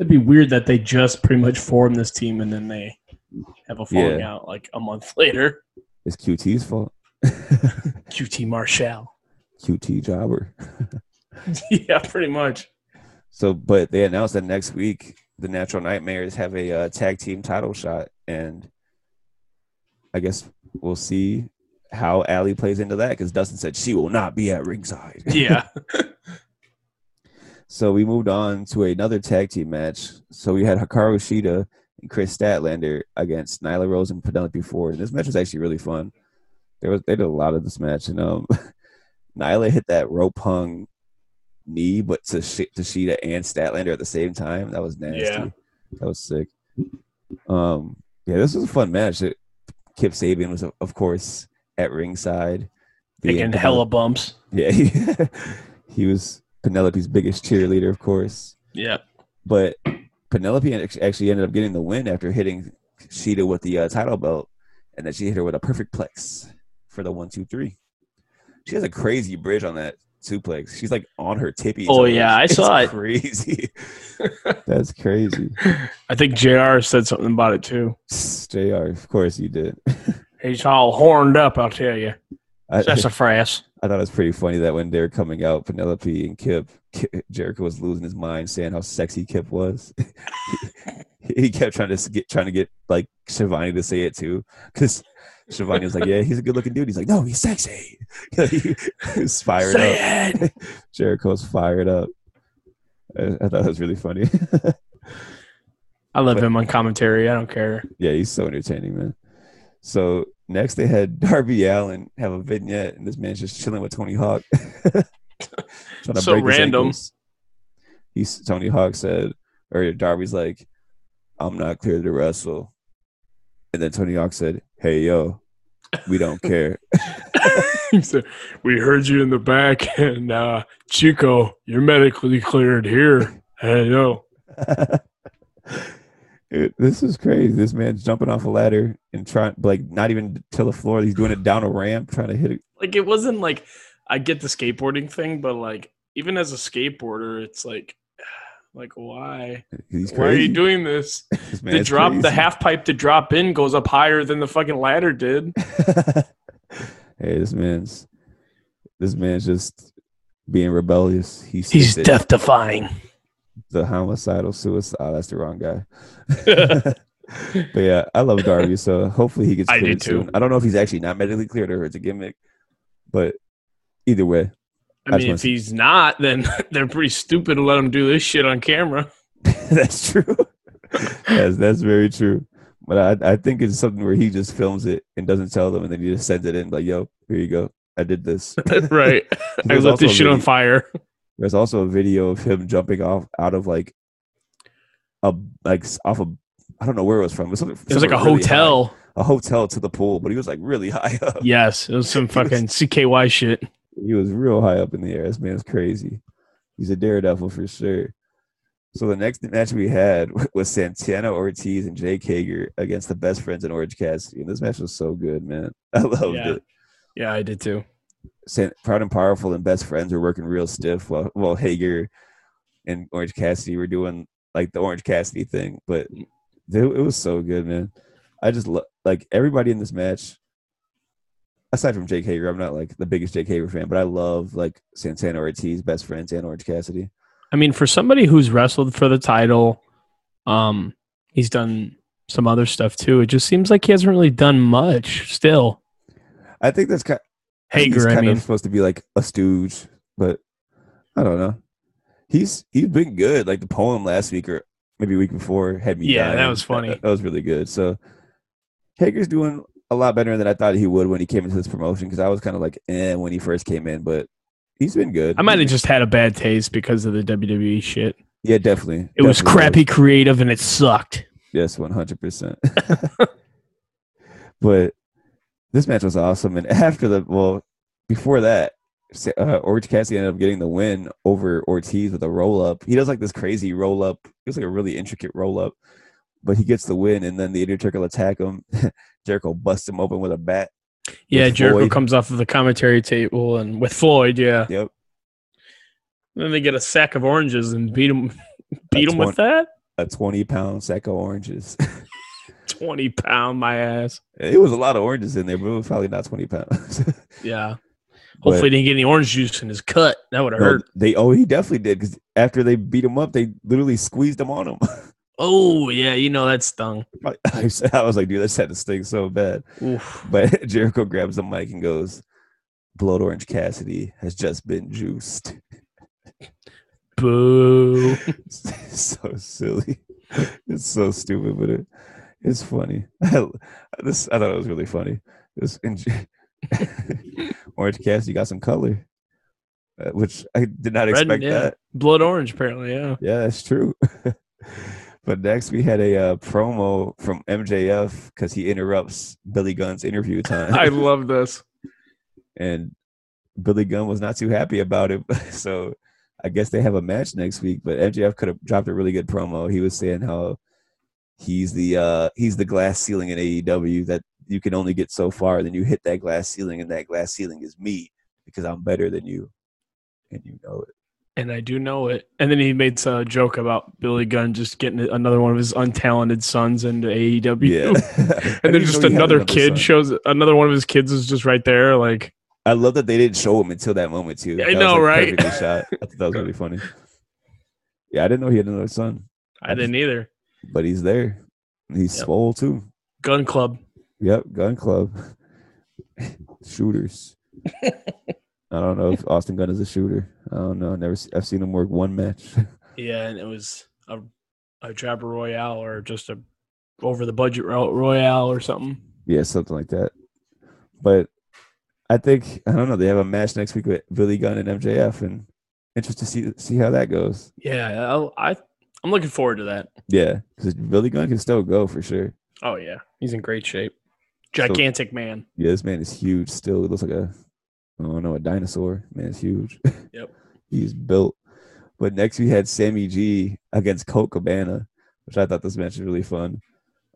It'd be weird that they just pretty much formed this team and then they have a falling Yeah. out like a month later. It's QT's fault. QT Marshall. QT jobber. yeah, pretty much. So, but they announced that next week the Natural Nightmares have a uh, tag team title shot, and I guess we'll see how Allie plays into that because Dustin said she will not be at ringside. Yeah. So we moved on to another tag team match. So we had Hikaru Shida and Kris Statlander against Nyla Rose and Penelope Ford. And this match was actually really fun. There was they did a lot of this match, and um, Nyla hit that rope hung knee, but to Sh- to Shida and Statlander at the same time. That was nasty. Yeah. That was sick. Um, yeah, this was a fun match. It, Kip Sabian was, of course, at ringside. Taking hella bumps. yeah, he, he was Penelope's biggest cheerleader, of course. Yeah. But Penelope actually ended up getting the win after hitting Shida with the uh, title belt, and then she hit her with a perfect plex for the one, two, three. She has a crazy bridge on that suplex. She's like on her tippy. Oh, toes. yeah, I It's saw it. Crazy. That's crazy. I think JR said something about it too. Jr. Of course you did. He's all horned up, I'll tell you. I, That's a phrase. I thought it was pretty funny that when they were coming out, Penelope and Kip, Ki- Jericho was losing his mind, saying how sexy Kip was. he, he kept trying to get trying to get like Schiavone to say it too, because Schiavone was like, "Yeah, he's a good looking dude." He's like, "No, he's sexy." he was fired up. Say it. Jericho's fired up. I, I thought that was really funny. I love him on commentary. I don't care. yeah, he's so entertaining, man. So next they had Darby Allin have a vignette, and this man's just chilling with Tony Hawk. Trying to So random. He's Tony Hawk said, or Darby's like, "I'm not clear to wrestle," and then Tony Hawk said, "Hey yo, we don't care." He said, we heard you in the back, and uh, Chico, you're medically cleared here. Hey, yo. Dude, this is crazy. This man's jumping off a ladder and trying, like, not even to the floor. He's doing it down a ramp, trying to hit it. Like, it wasn't like, I get the skateboarding thing, but like, even as a skateboarder, it's like, like, why? He's Why are you doing this? This The man's drop, the crazy. half pipe to drop in goes up higher than the fucking ladder did. hey, this man's this man's just being rebellious. He's, He's death defying. The homicidal suicide. Oh, that's the wrong guy. but yeah, I love Darby, so hopefully he gets I too. soon. I don't know if he's actually not medically cleared or it's a gimmick, but either way, I I mean, if he's not, then they're pretty stupid to let him do this shit on camera. that's true. that's that's very true. But I I think it's something where he just films it and doesn't tell them, and then he just sends it in like, "Yo, here you go. I did this." right. I lit this shit on fire. There's also a video of him jumping off out of like a like off of I don't know where it was from. It was, something, It was like a really high. hotel. a hotel to the pool, but he was like really high up. Yes, it was some fucking CKY shit. He was real high up in the air. This man's crazy. He's a daredevil for sure. So the next match we had was Santana Ortiz and Jake Hager against the best friends in Orange Cassidy. And this match was so good, man. I loved Yeah. it. Yeah, I did too. Proud and Powerful and Best Friends were working real stiff while, while Hager and Orange Cassidy were doing like the Orange Cassidy thing. But they, it was so good, man. I just lo- like everybody in this match. Aside from Jake Hager, I'm not like the biggest Jake Hager fan, but I love like Santana Ortiz, Best Friends, and Orange Cassidy. I mean, for somebody who's wrestled for the title, um, he's done some other stuff too. It just seems like he hasn't really done much still. I think that's kind. Hager, I kind mean, of supposed to be like a stooge, but I don't know. He's he's been good. Like the poem last week or maybe a week before had me. Yeah, that was funny. That, was really good. So Hager's doing a lot better than I thought he would when he came into this promotion because I was kind of like eh when he first came in, but he's been good. I might have just had a bad taste because of the WWE shit. yeah, definitely. It was Definitely crappy creative and it sucked. Yes, one hundred percent. But this match was awesome, and after the well, before that, uh, Orange Cassidy ended up getting the win over Ortiz with a roll up. He does like this crazy roll up. It was like a really intricate roll up, but he gets the win, and then the Inner Circle attack him. Jericho busts him open with a bat. Yeah, Jericho Floyd. comes off of the commentary table and with Floyd, yeah. Yep, Then they get a sack of oranges and beat him, beat That's him with that. a twenty pound sack of oranges. Twenty pound my ass. it was a lot of oranges in there, but it was probably not twenty pounds. Yeah. But- Hopefully, he didn't get any orange juice in his cut. That would have No, hurt. they oh he definitely did because after they beat him up, they literally squeezed him on him. Oh yeah, you know that stung. I, I was like, dude, that's had to sting so bad. Oof. But Jericho grabs the mic and goes, Blood Orange Cassidy has just been juiced. Boo. so silly. It's so stupid, but it, it's funny. I, this, I thought it was really funny. This, and Orange Cassidy got some color, uh, which I did not Red, expect yeah. that. Blood orange, apparently. Yeah. Yeah, that's true. but next we had a uh, promo from MJF because he interrupts Billy Gunn's interview time. I love this. and Billy Gunn was not too happy about it. So I guess they have a match next week. But MJF could have dropped a really good promo. He was saying how he's the uh, he's the glass ceiling in AEW that you can only get so far. Then you hit that glass ceiling, and that glass ceiling is me because I'm better than you, and you know it. And I do know it. And then he made a joke about Billy Gunn just getting another one of his untalented sons into AEW. Yeah. And then just know he had another another kid son. shows another one of his kids is just right there. Like, I love that they didn't show him until that moment too. I That was, know, like, right? Perfectly shot. I thought that was really funny. Yeah, I didn't know he had another son, I didn't either. But he's there. He's Yep. swole too. Gun Club. Yep, gun club. Shooters. I don't know if Austin Gunn is a shooter. I don't know. Never. se- I've seen him work one match. Yeah, and it was a a Jabber Royale or just a over the budget Royale or something. yeah, something like that. but I think I don't know. They have a match next week with Billy Gunn and MJF, and interested to see see how that goes. Yeah, I'll, I I'm looking forward to that. Yeah, because Billy Gunn can still go for sure. Oh yeah, he's in great shape. Gigantic man. Yeah, this man is huge. Still, looks like a I don't know a dinosaur. Man is huge. Yep. he's built. But next we had Sammy G against Colt Cabana, which I thought this match was really fun.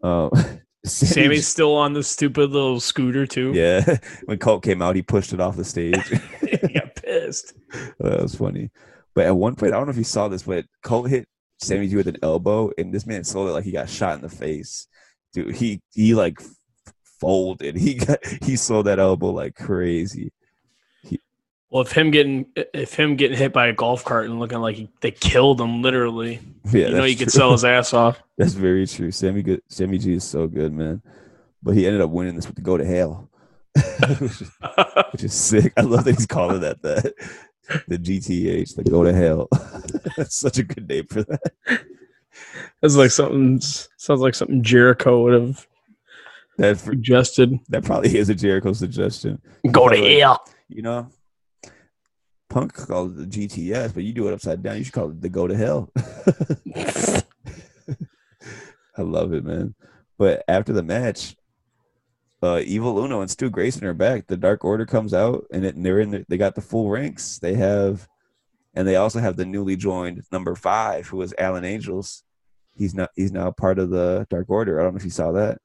Um, Sammy Sammy's still on the stupid little scooter too. Yeah, when Colt came out, he pushed it off the stage. he got pissed. that was funny. But at one point, I don't know if you saw this, but Colt hit Sammy G with an elbow, and this man sold it like he got shot in the face. Dude, he he like folded. He got he sold that elbow like crazy. Well, if him getting if him getting hit by a golf cart and looking like he, they killed him literally, Yeah, you know you could sell his ass off. That's very true. Sammy good. Sammy G is so good, man. But he ended up winning this with the go to hell, which, is, which is sick. I love that he's calling that that the GTH, the go to hell. That's such a good name for that. That's like something sounds like something Jericho would have That for, suggested. that probably is a Jericho suggestion. Go to Probably- hell. You know, Punk called it the GTS, but you do it upside down. You should call it the go to hell. I love it, man. But after the match, uh, Evil Uno and Stu Grayson are back. The Dark Order comes out, and, it, and they're in. The, they got the full ranks. They have, and they also have the newly joined number five, who is Alan Angels. He's not. He's now part of the Dark Order. I don't know if you saw that.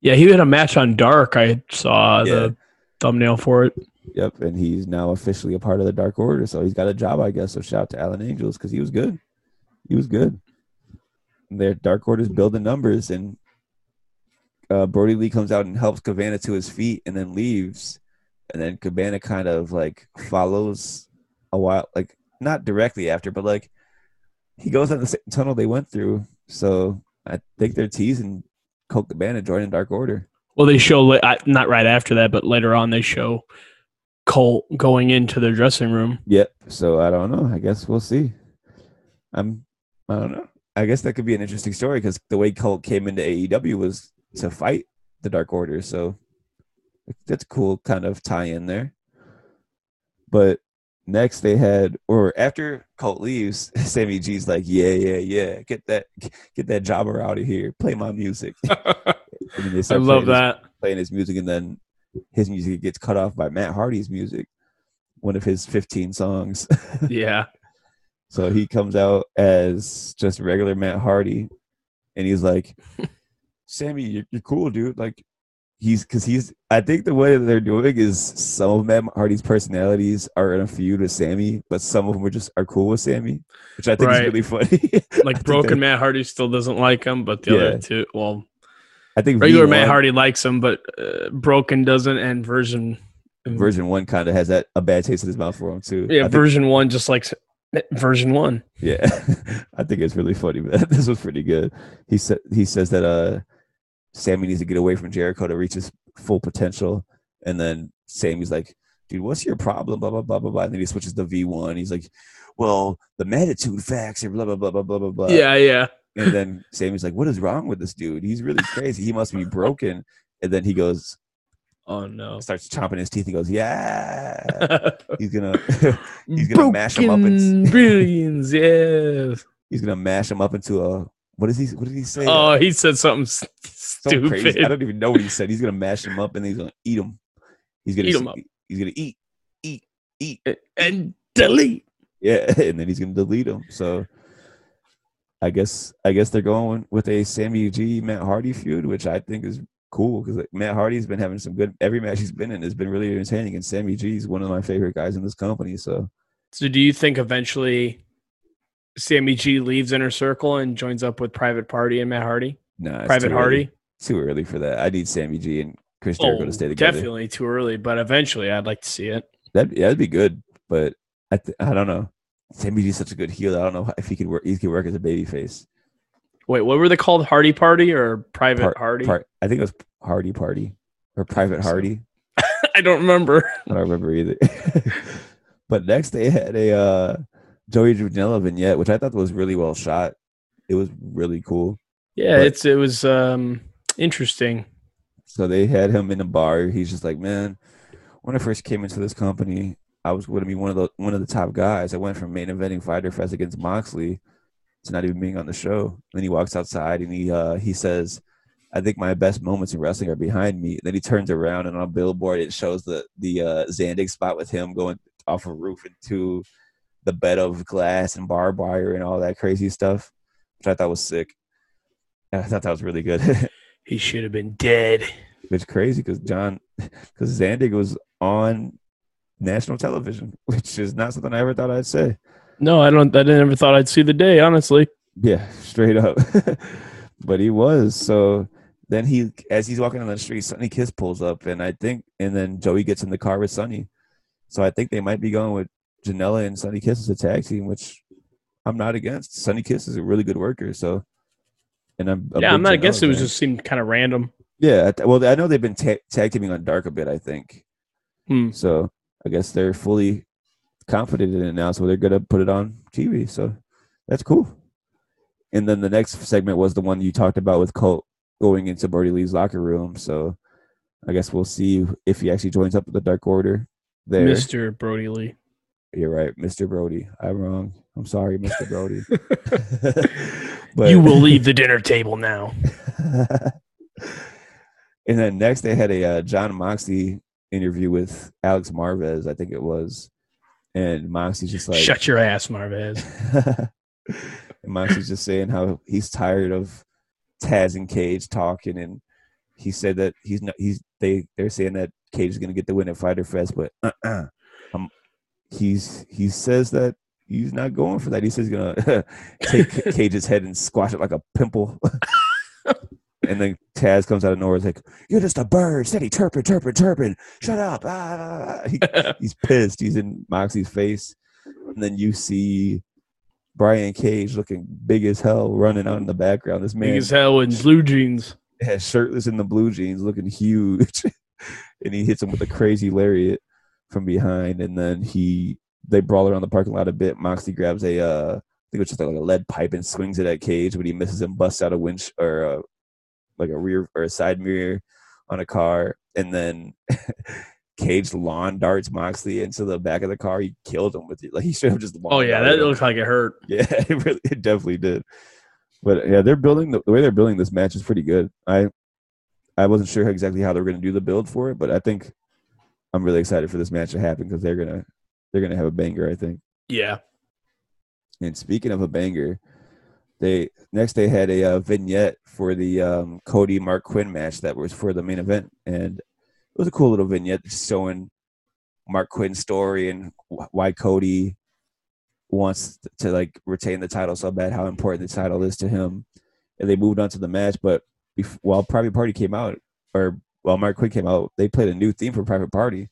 Yeah, he had a match on Dark. I saw Yeah. the thumbnail for it. Yep, and he's now officially a part of the Dark Order, so he's got a job, I guess. So shout out to Alan Angels because he was good. He was good. And their Dark Order's building numbers, and uh, Brodie Lee comes out and helps Cabana to his feet, and then leaves, and then Cabana kind of like follows a while, like not directly after, but like he goes down the same tunnel they went through. So I think they're teasing Colt Cabana joining Dark Order. Well, they show not right after that, but later on they show Colt going into their dressing room. Yep. So I don't know. I guess we'll see. I'm. I don't know. I guess that could be an interesting story because the way Colt came into AEW was to fight the Dark Order. So that's a cool kind of tie in there. But next they had, or after Colt leaves, Sammy G's like, yeah, yeah, yeah, get that, get that jobber out of here, play my music. And then they I love playing his- that. playing his music, and then his music gets cut off by Matt Hardy's music, one of his 15 songs. Yeah. so he comes out as just regular Matt Hardy, and he's like, "Sammy, you're, you're cool, dude." Like, he's because he's. I think the way that they're doing is some of Matt Hardy's personalities are in a feud with Sammy, but some of them are just are cool with Sammy, which I think Right. is really funny. Like broken Matt Hardy still doesn't like him, but the Yeah. other two, well, I think regular V1 Matt Hardy likes him, but uh, broken doesn't, and version version one kind of has that a bad taste in his mouth for him too. I yeah, think- version one just likes version one. Yeah, I think it's really funny, man. This was pretty good. He said he says that uh Sammy needs to get away from Jericho to reach his full potential, and then Sammy's like, "Dude, what's your problem?" Blah blah blah blah blah. And then he switches to V one. He's like, "Well, the Matitude facts are blah blah blah blah blah blah blah." yeah, yeah. And then Sammy's like, "What is wrong with this dude? He's really crazy. He must be broken." And then he goes, Oh no. starts chomping his teeth. He goes, "Yeah." He's gonna He's gonna mash 'em up Broken Brilliance, yeah. he's gonna mash him up into a what is he? What did he say? Oh, he said something stupid. crazy. I don't even know what he said. He's gonna mash them up and he's gonna eat them. He's gonna Eat 'em up. He's gonna eat, eat, eat. and delete. Yeah, and then he's gonna delete them. So I guess I guess they're going with a Sammy G Matt Hardy feud, which I think is cool because like, Matt Hardy's been having some good. Every match he's been in has been really entertaining, and Sammy G is one of my favorite guys in this company. So So, do you think eventually Sammy G leaves Inner Circle and joins up with Private Party and Matt Hardy? nah, Private Hardy? early. Too early for that. I need Sammy G and Chris Jericho Oh, to stay together. definitely too early, but eventually I'd like to see it. That yeah, that'd be good, but I th- I don't know. Sammy G's such a good heel. I don't know if he could work. He could work as a baby face. Wait, what were they called? Hardy Party or Private Par- Hardy? Par- I think it was Hardy Party or Private. Hardy. I don't remember. I don't remember either. but next they had a uh, Joey Janela vignette, which I thought was really well shot. It was really cool. Yeah, But- it's it was um interesting. So they had him in a bar. He's just like, man, when I first came into this company, I was going to be one of the one of the top guys. I went from main eventing Fyter Fest against Moxley to not even being on the show. then he walks outside and he uh, he says, "I think my best moments in wrestling are behind me." then he turns around and on a billboard it shows the the uh, Zandig spot with him going off a roof into the bed of glass and barbed wire and all that crazy stuff, which I thought was sick. I thought that was really good. He should have been dead. it's crazy because John, because Zandig was on national television, which is not something I ever thought I'd say. No, I don't. I never thought I'd see the day. Honestly, Yeah, straight up. but he was. So then he, as he's walking down the street, Sonny Kiss pulls up, and I think, and then Joey gets in the car with Sonny. So I think they might be going with Janela and Sonny Kiss as a tag team, which I'm not against. Sonny Kiss is a really good worker. So, and I'm a yeah, I'm not against it. It was just seemed kind of random. yeah. Well, I know they've been ta- tag teaming on Dark a bit. I think. Hmm. So I guess they're fully confident in it now, so they're gonna put it on TV. So that's cool. And then the next segment was the one you talked about with Colt going into Brodie Lee's locker room. So I guess we'll see if he actually joins up with the Dark Order. There, Mister Brodie Lee. you're right, Mr. Brodie. I'm wrong. I'm sorry, Mr. Brodie. but you will leave the dinner table now. and then next they had a uh, Jon Moxley interview with Alex Marvez, I think it was, and Moxley's just like, Shut your ass, Marvez. and Moxley's just saying how he's tired of Taz and Cage talking, and he said that he's not. He's they they're saying that Cage is going to get the win at Fyter Fest, but uh-uh. um, he's he says that he's not going for that. He says he's going to take Cage's head and squash it like a pimple. and then Taz comes out of nowhere, like, "You're just a bird, steady turpin, turpin, turpin. Shut up!" Ah. ah, ah, ah. He- he's pissed. He's in Moxie's face, and then you see Brian Cage looking big as hell running out in the background. This man Big as hell in blue jeans. has shirtless in the blue jeans, looking huge, and he hits him with a crazy lariat from behind, and then he they brawl around the parking lot a bit. Moxley grabs a uh, I think it's just like a lead pipe and swings it at Cage, but he misses and busts out a winch or a, like a rear or a side mirror on a car, and then Cage lawn darts Moxley into the back of the car. He killed him with it. Like he should have just. Oh yeah, that him. looks like it hurt. Yeah, it really, it definitely did. But yeah, they're building the, the way they're building this match is pretty good. I I wasn't sure exactly how they were going to do the build for it, but I think I'm really excited for this match to happen because they're gonna they're gonna have a banger. I think. Yeah. And speaking of a banger, they next they had a uh, vignette for the um, Cody Marq Quen match that was for the main event, and it was a cool little vignette showing Marq Quen's story and wh- why Cody wants to like retain the title so bad, how important the title is to him. And they moved on to the match, but while Private Party came out, or while Marq Quen came out, they played a new theme for Private Party,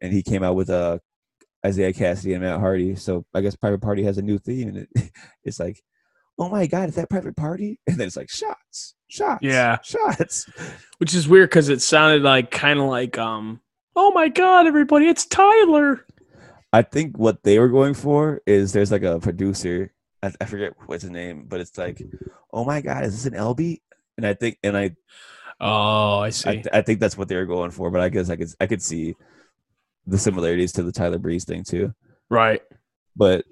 and he came out with uh, Isiah Kassidy and Matt Hardy. So I guess Private Party has a new theme, and it, it's like, oh my god, is that Private Party? And then it's like shots, shots, Yeah. shots. Which is weird because it sounded like kind of like um. Oh my God, everybody! It's Tyler. I think what they were going for is there's like a producer. I, I forget what's his name, but it's like, oh my god, is this an LB? And I think, and I, Oh, I I, see. I think that's what they were going for. But I guess I could, I could see the similarities to the Tyler Breeze thing too. right. But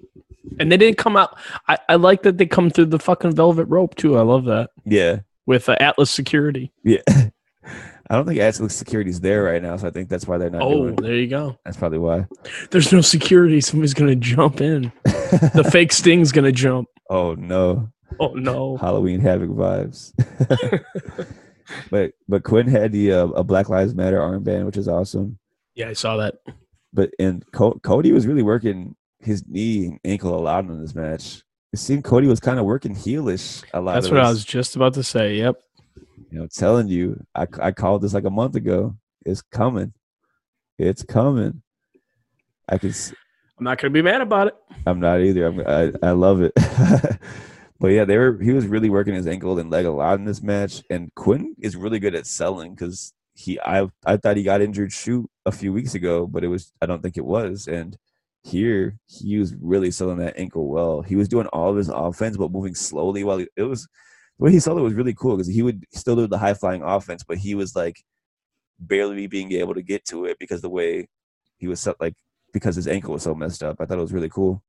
And they didn't come out. I, I like that they come through the fucking velvet rope too. I love that yeah, with uh, Atlas Security. yeah. I don't think Atlas Security's there right now, so I think that's why they're not Oh, there you go. That's probably why. There's no security. Somebody's gonna jump in. The fake Sting's gonna jump. oh no, Oh no. Halloween Havoc vibes. but but Quen had the uh, a Black Lives Matter armband, which is awesome. Yeah, I saw that. But and Co- Cody was really working his knee and ankle a lot in this match. It seemed Cody was kind of working heelish a lot. That's what I was just about to say. Yep. you know, telling you. I I called this like a month ago. It's coming. It's coming. I can. I'm not gonna be mad about it. I'm not either. I'm, I I love it. but yeah, they were. He was really working his ankle and leg a lot in this match. And Quen is really good at selling because he. I I thought he got injured shoot a few weeks ago, but it was. I don't think it was. And here he was really selling that ankle well. He was doing all of his offense, but moving slowly while he, it was. The way he sold it was really cool because he would still do the high flying offense, but he was like barely being able to get to it because the way he was so, like because his ankle was so messed up. I thought it was really cool.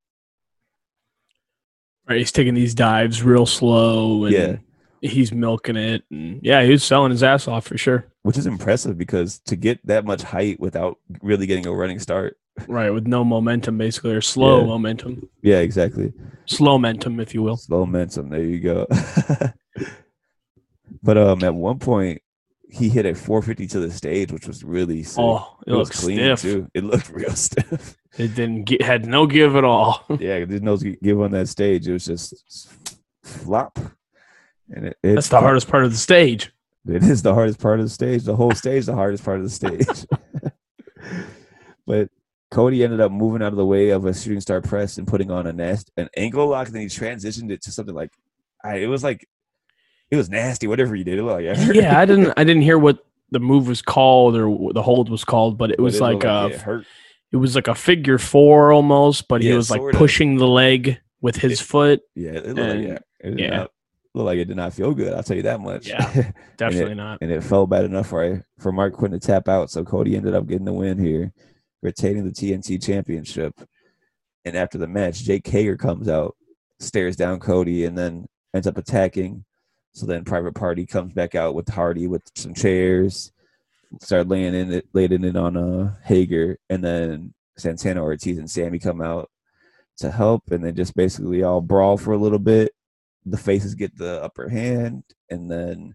Right, he's taking these dives real slow, and Yeah. He's milking it, and yeah, he was selling his ass off for sure. Which is impressive because to get that much height without really getting a running start. Right, with no momentum, basically, or slow Yeah. momentum, Yeah, exactly. slow momentum, if you will. Slow momentum. There you go. but um, at one point, he hit a 450 to the stage, which was really sick. Oh, it, was looks stiff. too. It looked real stiff. It didn't get had no give at all. yeah, there's no give on that stage. It was just flop. And it, it That's the hardest part of the stage. It is the hardest part of the stage. The whole stage, the hardest part of the stage. but Cody ended up moving out of the way of a shooting star press and putting on a nest an ankle lock, and then he transitioned it to something like, I, it was like, it was nasty. Whatever he did, it like yeah, I didn't I didn't hear what the move was called or what the hold was called, but it But was looked like a uh, it hurt. it was like a figure four almost, but he was like pushing the leg with his It- foot. Yeah, it looked and- like yeah, it yeah. not look like it did not feel good. I'll tell you that much. Yeah. Definitely not. and it felt bad enough for for Marq Quen to tap out. So Cody ended up getting the win here, retaining the TNT Championship. And after the match, Jake Hager comes out, stares down Cody, and then ends up attacking. So then Private Party comes back out with Hardy with some chairs, start laying in it, laying it on uh Hager, and then Santana Ortiz and Sammy come out to help, and then just basically all brawl for a little bit. The faces get the upper hand, and then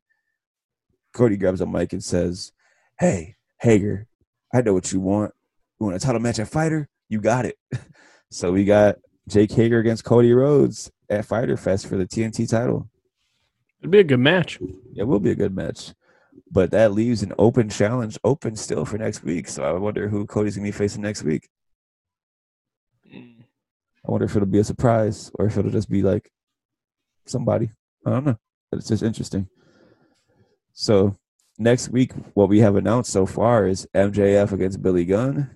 Cody grabs a mic and says, Hey, Hager, I know what you want. You want a title match at Fyter? You got it. So we got Jake Hager against Cody Rhodes at Fyter Fest for the TNT title. It'd be a good match. It will be a good match. But that leaves an open challenge open still for next week. So I wonder who Cody's gonna be facing next week. Hmm. I wonder if it'll be a surprise or if it'll just be like somebody. I don't know. But it's just interesting. So next week, what we have announced so far is MJF against Billy Gunn,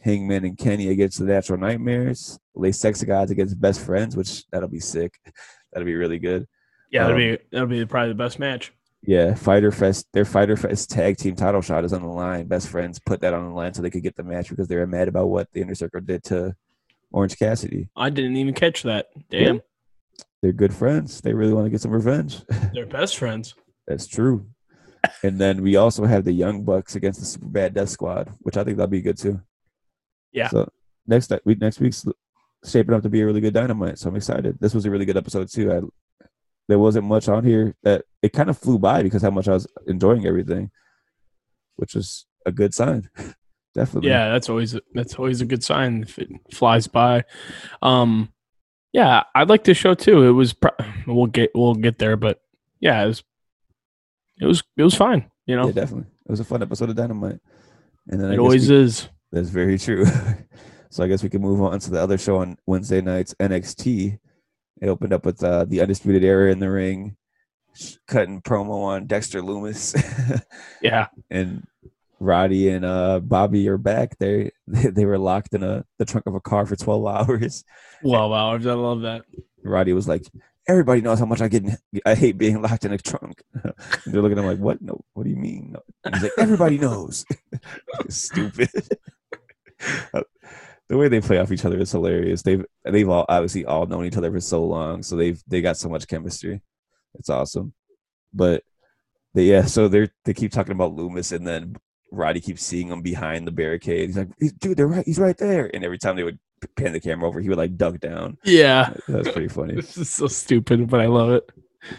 Hangman and Kenny against the Natural Nightmares, Le Sex Gods against Best Friends, which that'll be sick. That'll be really good. Yeah, that'll Um, be that'll be probably the best match. Yeah, Fyter Fest, their Fyter Fest tag team title shot is on the line. Best Friends put that on the line so they could get the match because they were mad about what the Inner Circle did to Orange Cassidy. I didn't even catch that. Damn, They're good friends. They really want to get some revenge. they're best friends. That's true. and then we also have the Young Bucks against the Super Bad Death Squad, which I think that'll be good too. Yeah. So next week, next week's shaping up to be a really good dynamite. So I'm excited. This was a really good episode too. I, there wasn't much on here that it kind of flew by because how much I was enjoying everything, which was a good sign. Definitely. Yeah, that's always that's always a good sign if it flies by. Um, yeah, I like this show too. It was pro- we'll get we'll get there, but yeah, it was it was it was fine. You know, Yeah, definitely. It was a fun episode of Dynamite. And then I it always we- is. That's very true. so I guess we can move on to the other show on Wednesday nights, NXT. It opened up with uh, the Undisputed Era in the ring, cutting promo on Dexter Lumis, Yeah, and Roddy and uh, Bobby are back. They they were locked in a the trunk of a car for twelve hours. twelve hours. I love that. Roddy was like, "Everybody knows how much I get. In, I hate being locked in a trunk." They're looking at him like, "What? No, what do you mean?" No. He's like, "Everybody knows." Stupid. the way they play off each other is hilarious. They've they've all obviously all known each other for so long, so they've they got so much chemistry. It's awesome. But they, yeah, so they are they keep talking about Lumis, and then Roddy keeps seeing him behind the barricade. He's like, "Dude, they're right. He's right there." And every time they would pan the camera over, he would like duck down. Yeah, That's pretty funny. this is so stupid, but I love it.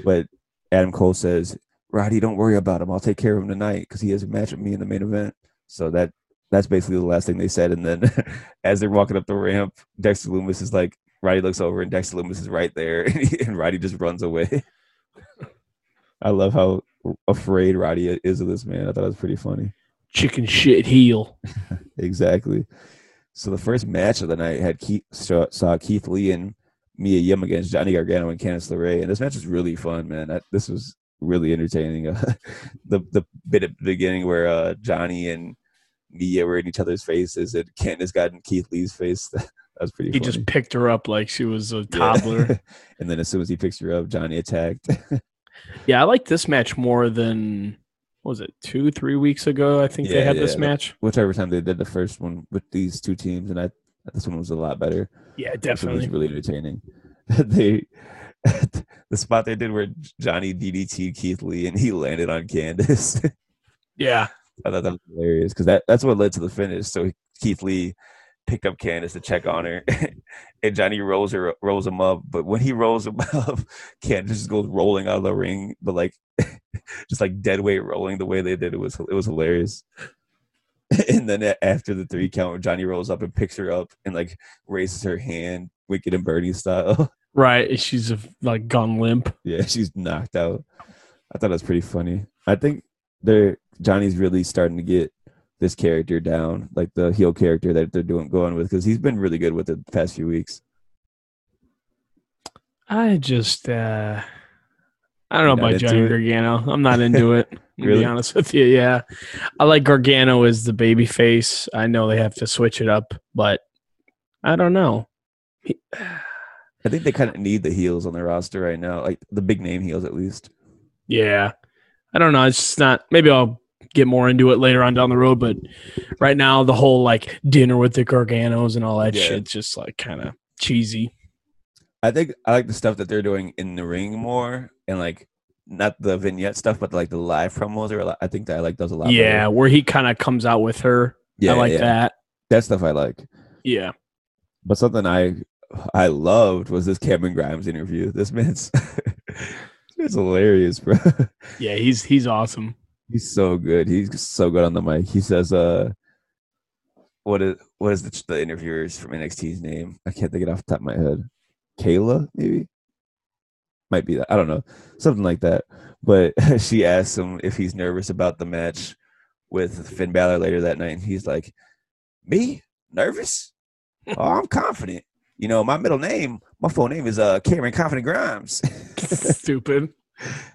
But Adam Cole says, Roddy, don't worry about him. I'll take care of him tonight because he has a match with me in the main event. So that that's basically the last thing they said. And then as they're walking up the ramp, Dexter Lumis is like, Roddy looks over and Dexter Lumis is right there, and, he, and Roddy just runs away. I love how afraid Roddy is of this man. I thought it was pretty funny. Chicken shit heel. Exactly. So the first match of the night had Keith, saw, saw Keith Lee and Mia Yim against Johnny Gargano and Candice LeRae, and this match was really fun, man. That, this was really entertaining. Uh, the the bit at the beginning where uh, Johnny and Mia were in each other's faces, and Candice got in Keith Lee's face. that was pretty. He funny. just picked her up like she was a Yeah. toddler. and then as soon as he picks her up, Johnny attacked. yeah, I like this match more than was it two, three weeks ago? I think they Yeah, had this match. Whichever time they did the first one with these two teams, and I this one was a lot better. Yeah, This one was definitely. really entertaining. they the spot they did where Johnny DDT Keith Lee and he landed on Candice. Yeah, I thought that was hilarious because that, that's what led to the finish. So Keith Lee picked up Candice to check on her, and Johnny rolls her rolls him up. But when he rolls him up, Candace just goes rolling out of the ring, but like just like dead weight rolling the way they did. It was it was hilarious. And then a- after the three count, Johnny rolls up and picks her up and like raises her hand, Weekend at Bernie's style. right. She's like gone limp. Yeah, she's knocked out. I thought that was pretty funny. I think they're Johnny's really starting to get this character down, like the heel character that they're doing going with, because he's been really good with it the past few weeks. I just, uh I don't know about Johnny it? Gargano. I'm not into it. To Really? be honest with you, yeah, I like Gargano as the baby face. I know they have to switch it up, but I don't know. He- I think they kind of need the heels on their roster right now, like the big name heels at least. Yeah. I don't know. It's just not maybe I'll get more into it later on down the road, but right now the whole like dinner with the Garganos and all that Yeah. shit's just like kind of cheesy. I think I like the stuff that they're doing in the ring more, and like not the vignette stuff, but like the live promos. Are a lot, I think that I like those a lot. Yeah, better. where he kind of comes out with her. yeah, I like yeah. that. That stuff I like. Yeah. But something I I loved was this Cameron Grimes interview. This man's it's hilarious, bro. Yeah, he's he's awesome. He's so good. He's so good on the mic. He says, "Uh, what is what is the, the interviewers from NXT's name? I can't think it off the top of my head. Kayla, maybe, might be that. I don't know, something like that. But she asks him if he's nervous about the match with Finn Balor later that night, and he's like, "Me nervous? Oh, I'm confident. You know, my middle name, my full name is uh Cameron Confident Grimes." Stupid.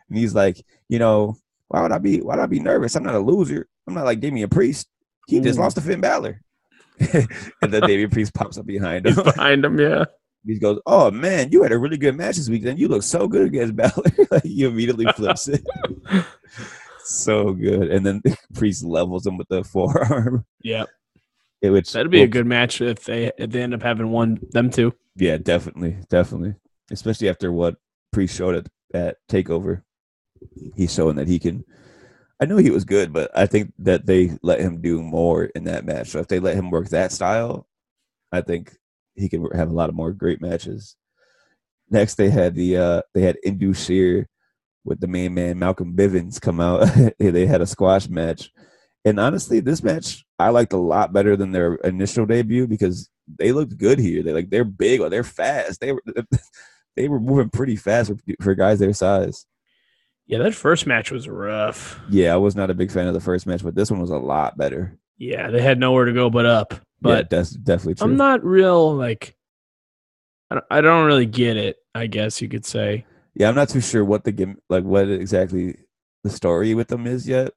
And he's like, you know, why would I be why would I be nervous? I'm not a loser. I'm not like Damian Priest. He just mm. lost to Finn Balor. and then Damian Priest pops up behind him. He's behind him, yeah. he goes, Oh man, you had a really good match this weekend. You look so good against Balor. like, he immediately flips it. so good. And then Priest levels him with the forearm. Yeah. It, which That'd be a good match if they if they end up having one them two. Yeah, definitely, definitely. Especially after what Priest showed at, at Takeover, he's showing that he can. I know he was good, but I think that they let him do more in that match. So if they let him work that style, I think he can have a lot of more great matches. Next, they had the uh they had Indus Sher with the main man Malcolm Bivens come out. they had a squash match, and honestly, this match I liked a lot better than their initial debut because they looked good here. They like they're big or they're fast. They were they were moving pretty fast for, for guys their size. Yeah, that first match was rough. Yeah, I was not a big fan of the first match, but this one was a lot better. Yeah, they had nowhere to go but up. yeah, But that's definitely true. I'm not real like I don't, I don't really get it, I guess you could say. yeah, I'm not too sure what the game like what exactly the story with them is yet.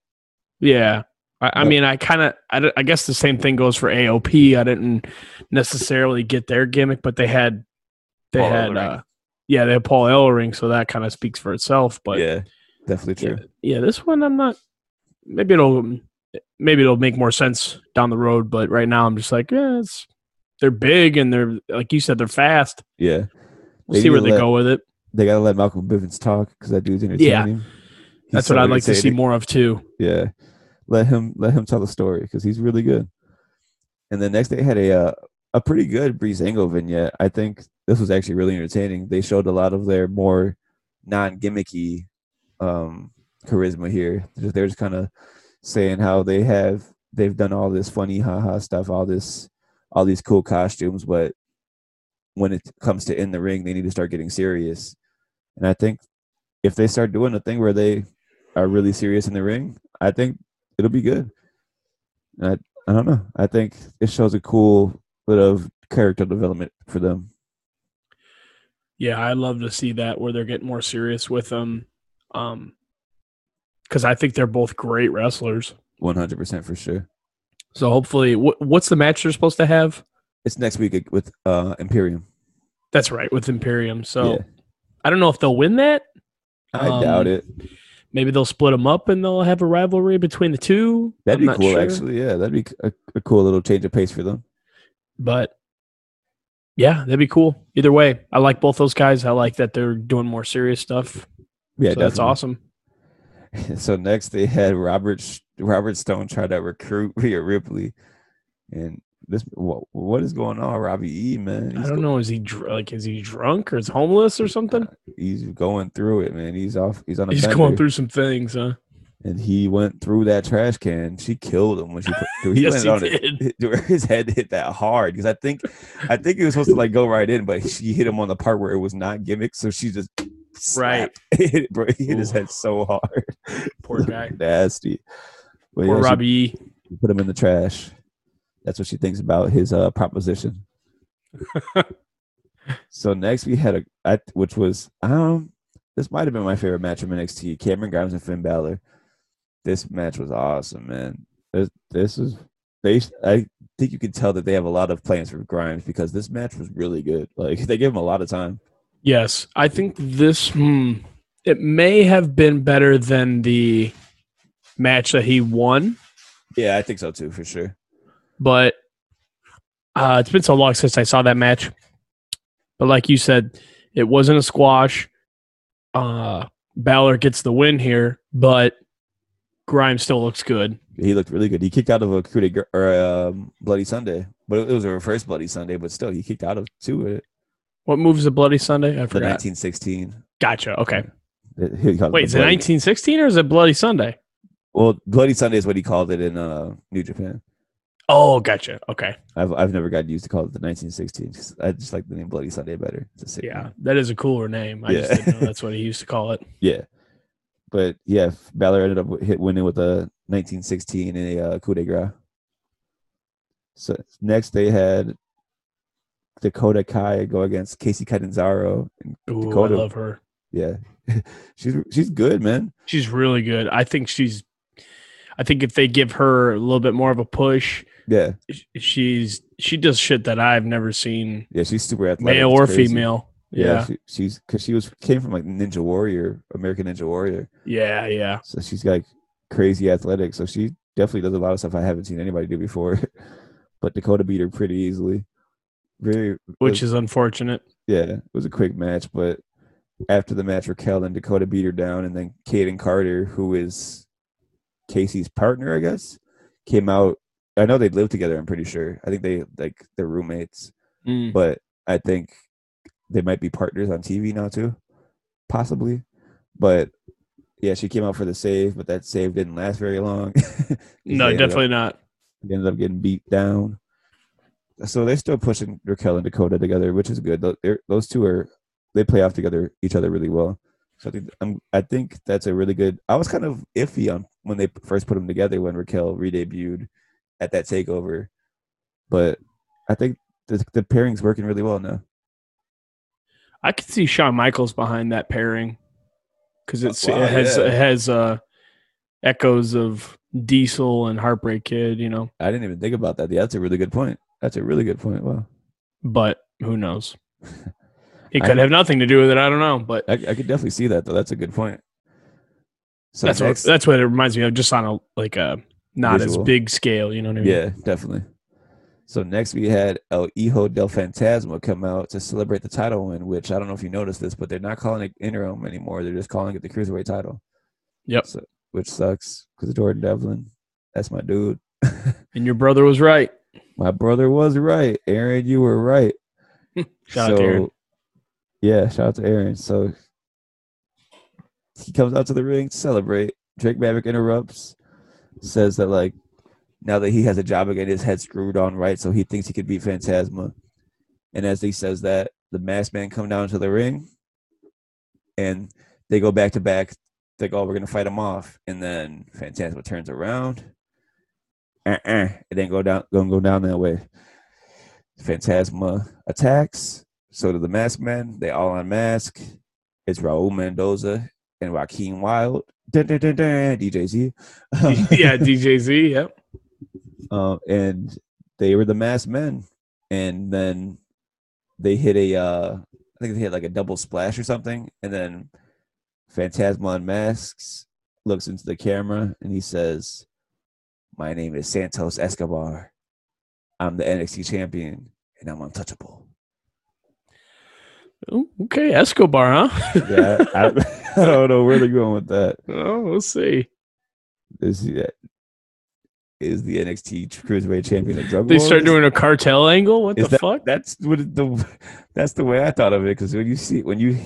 Yeah. I, I mean, I kind of, I guess the same thing goes for AOP. I didn't necessarily get their gimmick, but they had, they Paul had, Ellering. uh, yeah, they had Paul Ellering, so that kind of speaks for itself. But yeah, definitely yeah, true. yeah, this one I'm not. Maybe it'll, maybe it'll make more sense down the road. But right now, I'm just like, yeah, it's they're big and they're like you said, they're fast. Yeah, We'll They see where they let- go with it. they gotta let Malcolm Bivens talk because that dude's entertaining. He's That's so what I'd like to see more of too. Yeah, let him let him tell the story because he's really good. And the next they had a uh, a pretty good Breezango vignette. I think this was actually really entertaining. They showed a lot of their more non gimmicky um, charisma here. They're just kind of saying how they have they've done all this funny haha stuff, all this all these cool costumes, but when it comes to in the ring, they need to start getting serious. And I think if they start doing a thing where they are really serious in the ring, I think it'll be good. I I don't know. I think it shows a cool bit of character development for them. Yeah, I love to see that where they're getting more serious with them. Um, because I think they're both great wrestlers. One hundred percent for sure. So hopefully, wh- what's the match they're supposed to have? It's next week with uh Imperium. That's right with Imperium. So yeah, I don't know if they'll win that. I um, doubt it. maybe they'll split them up and they'll have a rivalry between the two. That'd I'm be cool, sure. actually. Yeah, that'd be a, a cool little change of pace for them. But yeah, that'd be cool. Either way, I like both those guys. I like that they're doing more serious stuff. Yeah, so that's awesome. So next they had Robert Robert Stone try to recruit Rhea Ripley, and this what, what is going on, Robbie E man? I don't go- know. Is he dr- like is he drunk or is homeless or something? He's going through it, man. He's off. He's on a He's bender, going through some things, huh? and he went through that trash can. She killed him when she put. He Yes, landed he on did. it. His head hit that hard because I think, I think he was supposed to like go right in, but she hit him on the part where it was not gimmick, so she just Right. Hit- Bro, he hit his head so hard. Poor guy. nasty. But Poor yeah, she- Robbie. E. put him in the trash. That's what she thinks about his uh, proposition. so next we had a, I, which was um, this might have been my favorite match from NXT: Cameron Grimes and Finn Balor. This match was awesome, man. This this is they. I think you can tell that they have a lot of plans for Grimes because this match was really good. Like they gave him a lot of time. Yes, I think this. Hmm, it may have been better than the match that he won, Yeah, I think so too, for sure. but uh, it's been so long since I saw that match. But like you said, it wasn't a squash. Uh, Balor gets the win here, but Grimes still looks good. He looked really good. He kicked out of a coup de or um, Bloody Sunday, but it was a reverse Bloody Sunday. But still, he kicked out of two. What moves a Bloody Sunday? I The forgot. 1916. Gotcha. Okay. It- Wait, is it 1916 or is it Bloody Sunday? Well, Bloody Sunday is what he called it in uh, New Japan. Oh, gotcha. Okay. I've I've never gotten used to call it the 1916. 'cause I just like the name Bloody Sunday better. Yeah, name. that is a cooler name. I just Yeah. didn't know that's what he used to call it. yeah. But yeah, Balor ended up hit winning with a 1916 in a uh, coup de grace. So next they had Dakota Kai go against Kacy Catanzaro. Ooh, Dakota- I love her. Yeah, she's she's good, man. She's really good. I think she's. I think if they give her a little bit more of a push, Yeah, she's she does shit that I've never seen, yeah, she's super athletic. male or crazy. female. Yeah, Yeah, she, she's because she was came from like Ninja Warrior, American Ninja Warrior. yeah, yeah. So she's like crazy athletic. So she definitely does a lot of stuff I haven't seen anybody do before. but Dakota beat her pretty easily. Very, Which is unfortunate. yeah, it was a quick match. But after the match, Raquel and Dakota beat her down, and then Kayden Carter, who is Kacy's partner, I guess, came out. I know they lived together. I'm pretty sure. I think they like they're roommates, Mm. but I think they might be partners on TV now too, possibly. But yeah, she came out for the save, but that save didn't last very long. No, ended up- definitely not. they ended up getting beat down. So they're still pushing Raquel and Dakota together, which is good. They're- Those two are they play off together each other really well. So I think I'm, I think that's a really good. I was kind of iffy on when they first put them together when Raquel re-debuted at that takeover, but I think the the pairing's working really well now. I could see Shawn Michaels behind that pairing because it's Wow, it has yeah. it has uh, echoes of Diesel and Heartbreak Kid, you know. I didn't even think about that. Yeah, that's a really good point. That's a really good point. Wow, But who knows? It I- could have nothing to do with it. I don't know, but I, I could definitely see that though. That's a good point. So that's what that's what it reminds me of. Just on a like a not Visual. as big scale, you know what I mean? Yeah, definitely. So next we had El Hijo del Fantasma come out to celebrate the title win, which I don't know if you noticed this, but they're not calling it interim anymore. They're just calling it the cruiserweight title. Yep. So, which sucks because Jordan Devlin, that's my dude. And your brother was right. My brother was right. Aaron, you were right. Shout out to Aaron. Yeah, shout out to Aaron. So he comes out to the ring to celebrate. Drake Maverick interrupts, says that like now that he has a job again, his head screwed on right, so he thinks he could beat Fantasma. And as he says that, the masked man come down to the ring, and they go back to back. They go, oh, we're gonna fight him off, and then Fantasma turns around. Uh-uh, it ain't go down, gonna go down that way. Fantasma attacks. So do the masked men. They all unmask. It's Raul Mendoza and Joaquin Wilde. Dun, dun, dun, dun, DJZ. yeah, DJZ. Yep. Um, and they were the masked men. And then they hit a, uh, I think they hit like a double splash or something. And then Fantasma unmasks looks into the camera and he says, "My name is Santos Escobar. I'm the NXT champion, and I'm untouchable." Okay, Escobar, huh? Yeah, I, I don't know where they're going with that. oh, we'll see. Is he, uh, is the NXT Cruiserweight champion a drug They start doing a cartel angle. What Is the that- fuck? That's what the that's the way I thought of it. Because when you see when you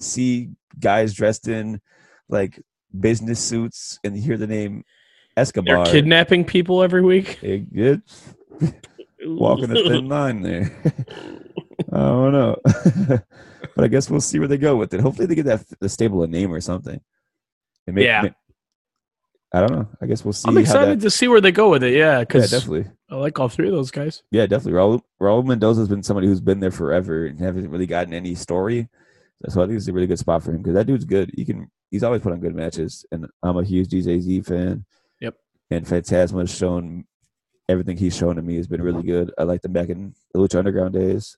see guys dressed in like business suits and you hear the name They're kidnapping people every week. it gets walking a thin line there. I don't know, but I guess we'll see where they go with it. Hopefully, they get that the stable a name or something. Yeah. I don't know. I guess we'll see. I'm excited that- to see where they go with it. Yeah, yeah, because definitely. I like all three of those guys. Yeah, definitely. Raul, Raul Mendoza has been somebody who's been there forever and hasn't really gotten any story. So I think it's a really good spot for him because that dude's good. He can. He's always put on good matches, and I'm a huge DJZ fan. And Fantasma has shown everything he's shown to me has been really good. I liked him back in the Lucha Underground days.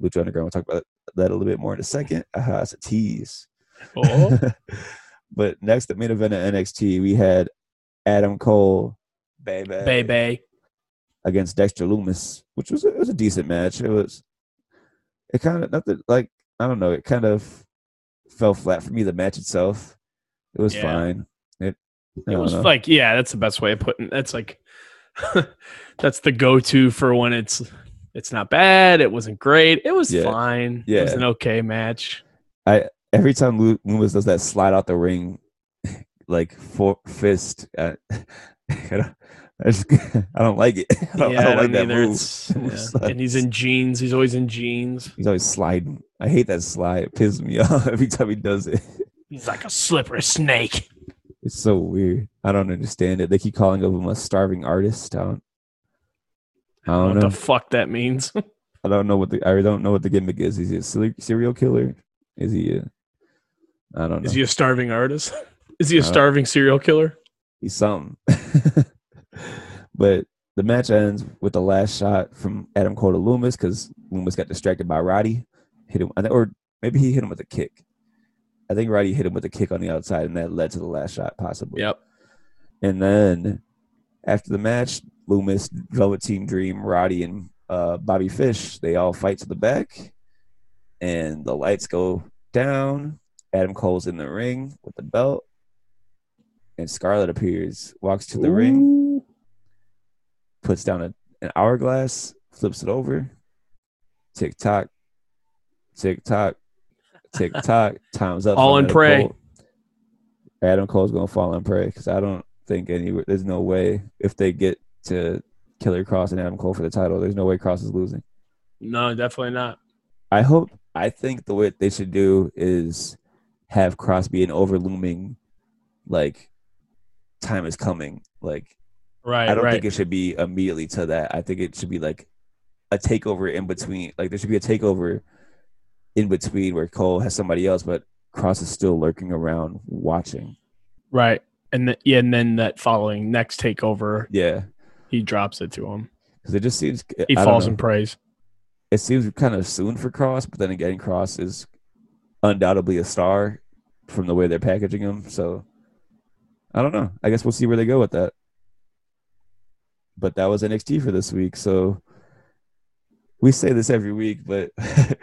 Lucha Underground. We'll talk about that a little bit more in a second. Aha, it's a tease. Oh, but next, the main event of NXT, we had Adam Cole, baby, baby. against Dexter Lumis, which was a, it was a decent match. It was it kind of nothing like I don't know. It kind of fell flat for me. The match itself, it was Yeah. fine. It was know. like, yeah, that's the best way of putting. That's like, that's the go-to for when it's it's not bad. It wasn't great. It was Yeah. fine. It was an okay match. I every time Lu- Lumis does that slide out the ring, like four fist. Uh, I, don't, I, just, I don't like it. I don't, yeah, I don't like that either. move. It's- yeah. And he's in jeans. He's always in jeans. He's always sliding. I hate that slide. It pisses me off every time he does it. He's like a slippery snake. It's so weird. I don't understand it. They keep calling him a starving artist. I don't, I don't don't know what the fuck that means. I don't know what the I don't know what the gimmick is. Is he a serial killer? Is he a I don't know. Is he a starving artist? Is he a starving serial killer? He's something. but the match ends with the last shot from Adam Cole to Lumis because Lumis got distracted by Roddy. Hit him, or maybe he hit him with a kick. I think Roddy hit him with a kick on the outside, and that led to the last shot, possibly. Yep. And then after the match, Lumis, Velveteen Dream, Roddy, and uh, Bobby Fish, they all fight to the back, and the lights go down. Adam Cole's in the ring with the belt, and Scarlett appears, walks to the ring, puts down a, an hourglass, flips it over. Tick tock, tick tock, tick tock. Time's up. All in pray. Cole. Adam Cole's gonna fall and pray because I don't think any. There's no way if they get to Killer Kross and Adam Cole for the title. There's no way Kross is losing. No, definitely not. I hope. I think the way they should do is have Kross be an overlooming, like, time is coming. Like Right, I don't right. think it should be immediately to that. I think it should be like a takeover in between. Like there should be a takeover in between where Cole has somebody else, but Kross is still lurking around watching. right. And th- yeah, and then that following next takeover, Yeah, he drops it to him. because it just seems He I falls in praise. It seems kind of soon for Kross, but then again, Kross is undoubtedly a star from the way they're packaging him. So I don't know. I guess we'll see where they go with that. But that was NXT for this week. So we say this every week, but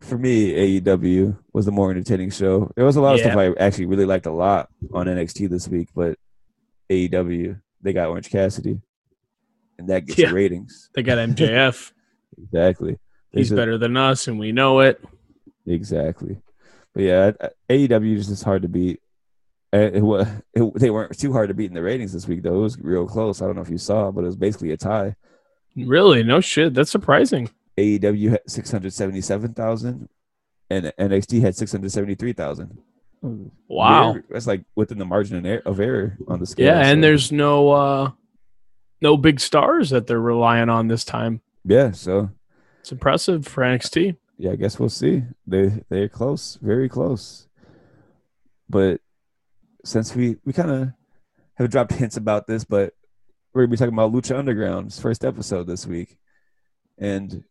for me, AEW was the more entertaining show. There was a lot of Yeah. stuff I actually really liked a lot on NXT this week, but AEW, they got Orange Cassidy. And that gets Yeah. the ratings. They got MJF. Exactly. They He's just- better than us, and we know it. Exactly. But yeah, AEW is just hard to beat. It, wa- it, they weren't too hard to beat in the ratings this week, though. It was real close. I don't know if you saw, but it was basically a tie. Really? No shit. That's surprising. AEW had 677,000 and NXT had 673,000. Wow. That's like within the margin of er- error on the scale. Yeah, and so- there's no uh no big stars that they're relying on this time. Yeah, so It's impressive for NXT. yeah, I guess we'll see. They they're close, very close. But since we we kind of have dropped hints about this, but we're gonna be talking about Lucha Underground's first episode this week, and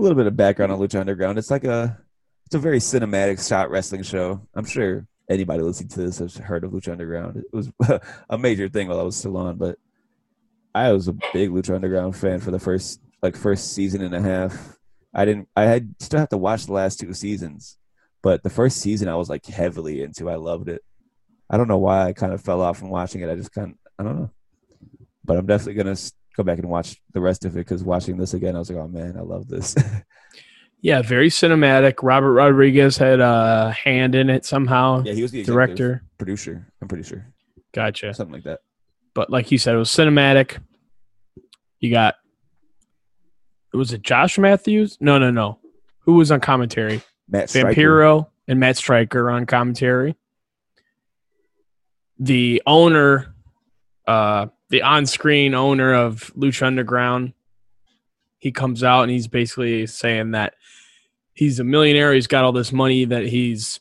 a little bit of background on Lucha Underground. It's like a it's a very cinematic shot wrestling show. I'm sure anybody listening to this has heard of Lucha Underground. It was a major thing while I was still on, but I was a big Lucha Underground fan for the first like first season and a half. I didn't. I had still have to watch the last two seasons, but the first season I was like heavily into. I loved it. I don't know why I kind of fell off from watching it. I just kind. I don't know, but I'm definitely gonna s- go back and watch the rest of it because watching this again, I was like, oh man, I love this. Yeah, very cinematic. Robert Rodriguez had a hand in it somehow. yeah, he was the Director. producer. I'm pretty sure Gotcha. something like that. But like you said, it was cinematic. You got was it Josh Matthews? No, no, no. Who was on commentary? Matt Striker. Vampiro and Matt Striker on commentary. The owner, uh, the on-screen owner of Lucha Underground, he comes out and he's basically saying that he's a millionaire. He's got all this money that he's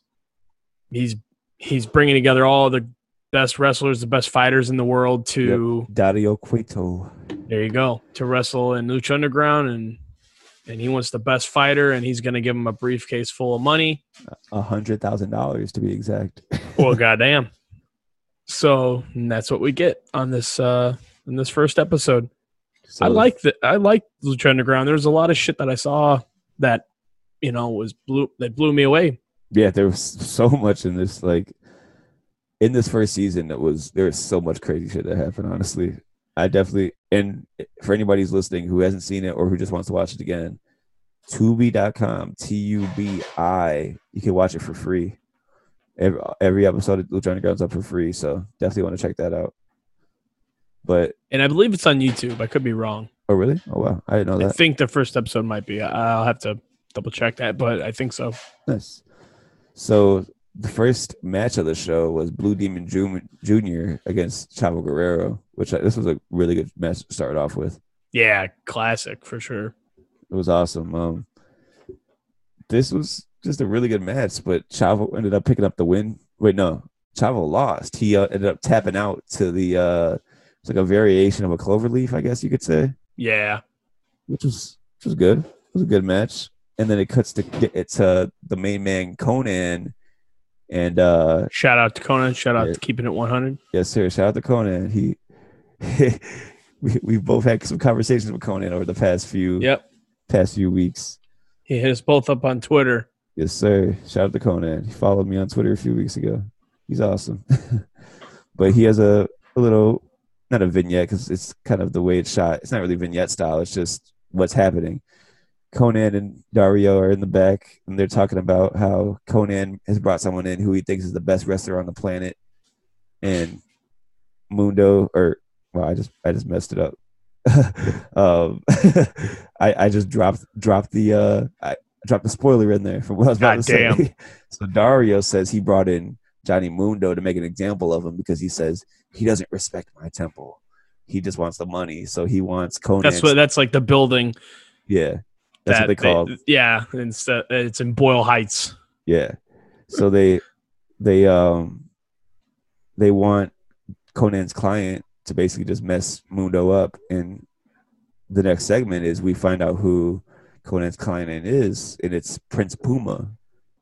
he's he's bringing together all the best wrestlers, the best fighters in the world to Dario Cueto. there you go to wrestle in Lucha Underground and and he wants the best fighter and he's going to give him a briefcase full of money. A hundred thousand dollars to be exact. Well, goddamn. So that's what we get on this uh in this first episode. So I like the I like Lucha Underground. There's a lot of shit that I saw that you know was blew that blew me away. yeah, there was so much in this like in this first season that was there was so much crazy shit that happened, honestly. I definitely and for anybody who's listening who hasn't seen it or who just wants to watch it again, Tubi.com, T U B I, you can watch it for free. Every, every episode of Lucha Underground's up for free, so definitely want to check that out. But And I believe it's on YouTube. I could be wrong. oh really? Oh wow, I didn't know that. I think the first episode might be. I'll have to double check that, but I think so. Nice. So the first match of the show was Blue Demon Jr. against Chavo Guerrero, which I, this was a really good match to start off with. Yeah, classic for sure. It was awesome. Um, this was just a really good match, but Chavo ended up picking up the win. Wait, no, Chavo lost. He uh, ended up tapping out to the uh, it's like a variation of a clover leaf, I guess you could say, Yeah. which was which was good. It was a good match. And then it cuts to get it to the main man Konnan, and uh, Shout out to Konnan. Shout out Yeah. to keeping it 100. Yes, sir. Shout out to Konnan. He, we we both had some conversations with Konnan over the past few Yep. past few weeks. He hit us both up on Twitter. Yes, sir. Shout out to Konnan. He followed me on Twitter a few weeks ago. He's awesome. but he has a, a little not a vignette because it's kind of the way it's shot. It's not really vignette style. It's just what's happening. Konnan and Dario are in the back and they're talking about how Konnan has brought someone in who he thinks is the best wrestler on the planet. And Mundo or well, I just I just messed it up. um, I I just dropped dropped the uh I dropped a spoiler in there from what I was about God to say. so Dario says he brought in Johnny Mundo to make an example of him because he says he doesn't respect my temple. He just wants the money, so he wants Konnan. That's what that's like the building yeah, that's that what they call. yeah, it's, uh, it's in Boyle Heights. Yeah. So they they um they want Konnan's client to basically just mess Mundo up and the next segment is we find out who Konnan's client is and it's Prince Puma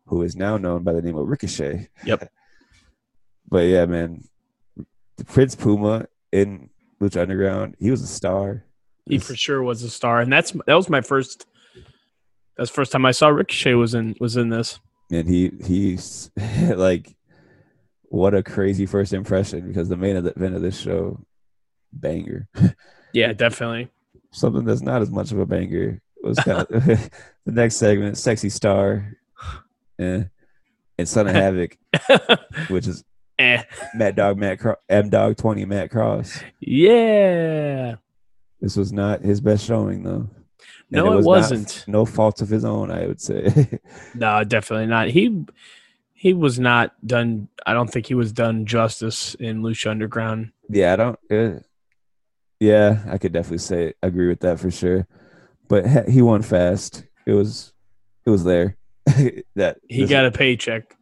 who is now known by the name of Ricochet. Yep. but yeah, man. Prince Puma in Lucha Underground, he was a star. He for sure was a star, and that's that was my first. That's first time I saw Ricochet was in was in this. and he he's like what a crazy first impression because the main event of this show banger Yeah, definitely. something that's not as much of a banger was kind of the next segment sexy star eh, and son of havoc which is eh. matt dog matt Cro- m dog 20 matt cross Yeah. this was not his best showing though And No, it, was not- wasn't. no fault of his own i would say No, definitely not. He he was not done. I don't think he was done justice in Lucha Underground. Yeah, I don't. Uh, yeah, I could definitely say agree with that for sure. But he- he won fast. It was, it was there. that He this, got a paycheck.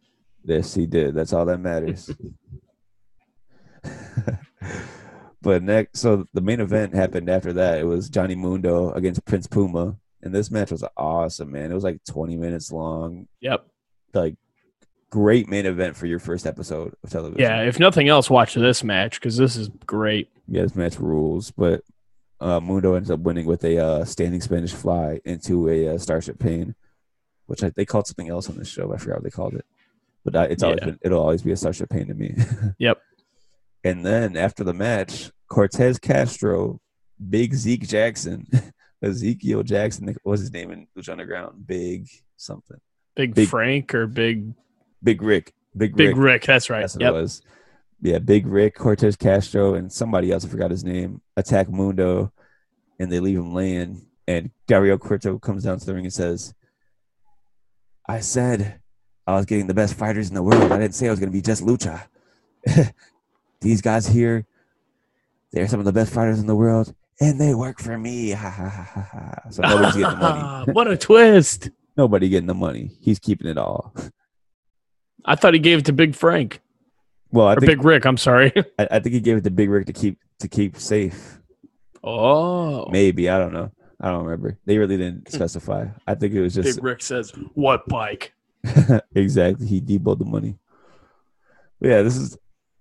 Yes, He did. That's all that matters. but next, so the main event happened after that. It was Johnny Mundo against Prince Puma, and this match was awesome, man. It was like twenty minutes long. Yep. Like great main event for your first episode of television. Yeah, if nothing else, watch this match because this is great. yeah, this match rules. But uh, Mundo ends up winning with a uh, standing Spanish fly into a uh, Starship Pain, which I, they called something else on the show. I forgot what they called it, but I, it's always Yeah. been, it'll always be a Starship Pain to me. Yep. And then after the match, Cortez Castro, Big Zeke Jackson, Ezekiel Jackson, what was his name in Lucha Underground? Big something. Big, Big- Frank or Big Big Rick. Big, Rick. Big Rick. Rick. That's right. That's what Yep. it was. Yeah, Big Rick, Cortez Castro, and somebody else, I forgot his name, attack Mundo, and they leave him laying. And Dario Cueto comes down to the ring and says, I said I was getting the best fighters in the world. I didn't say I was going to be just lucha. These guys here, they're some of the best fighters in the world, and they work for me. Ha, ha, ha, ha, ha. So nobody's getting the money. what a twist! Nobody getting the money. He's keeping it all. I thought he gave it to Big Frank Well, I or think Big Rick. I'm sorry. I, I think he gave it to Big Rick to keep to keep safe. oh, Maybe I don't know. I don't remember. They really didn't specify. I think it was just Big Rick says, "What bike?" exactly. He deboed the money. But yeah, this is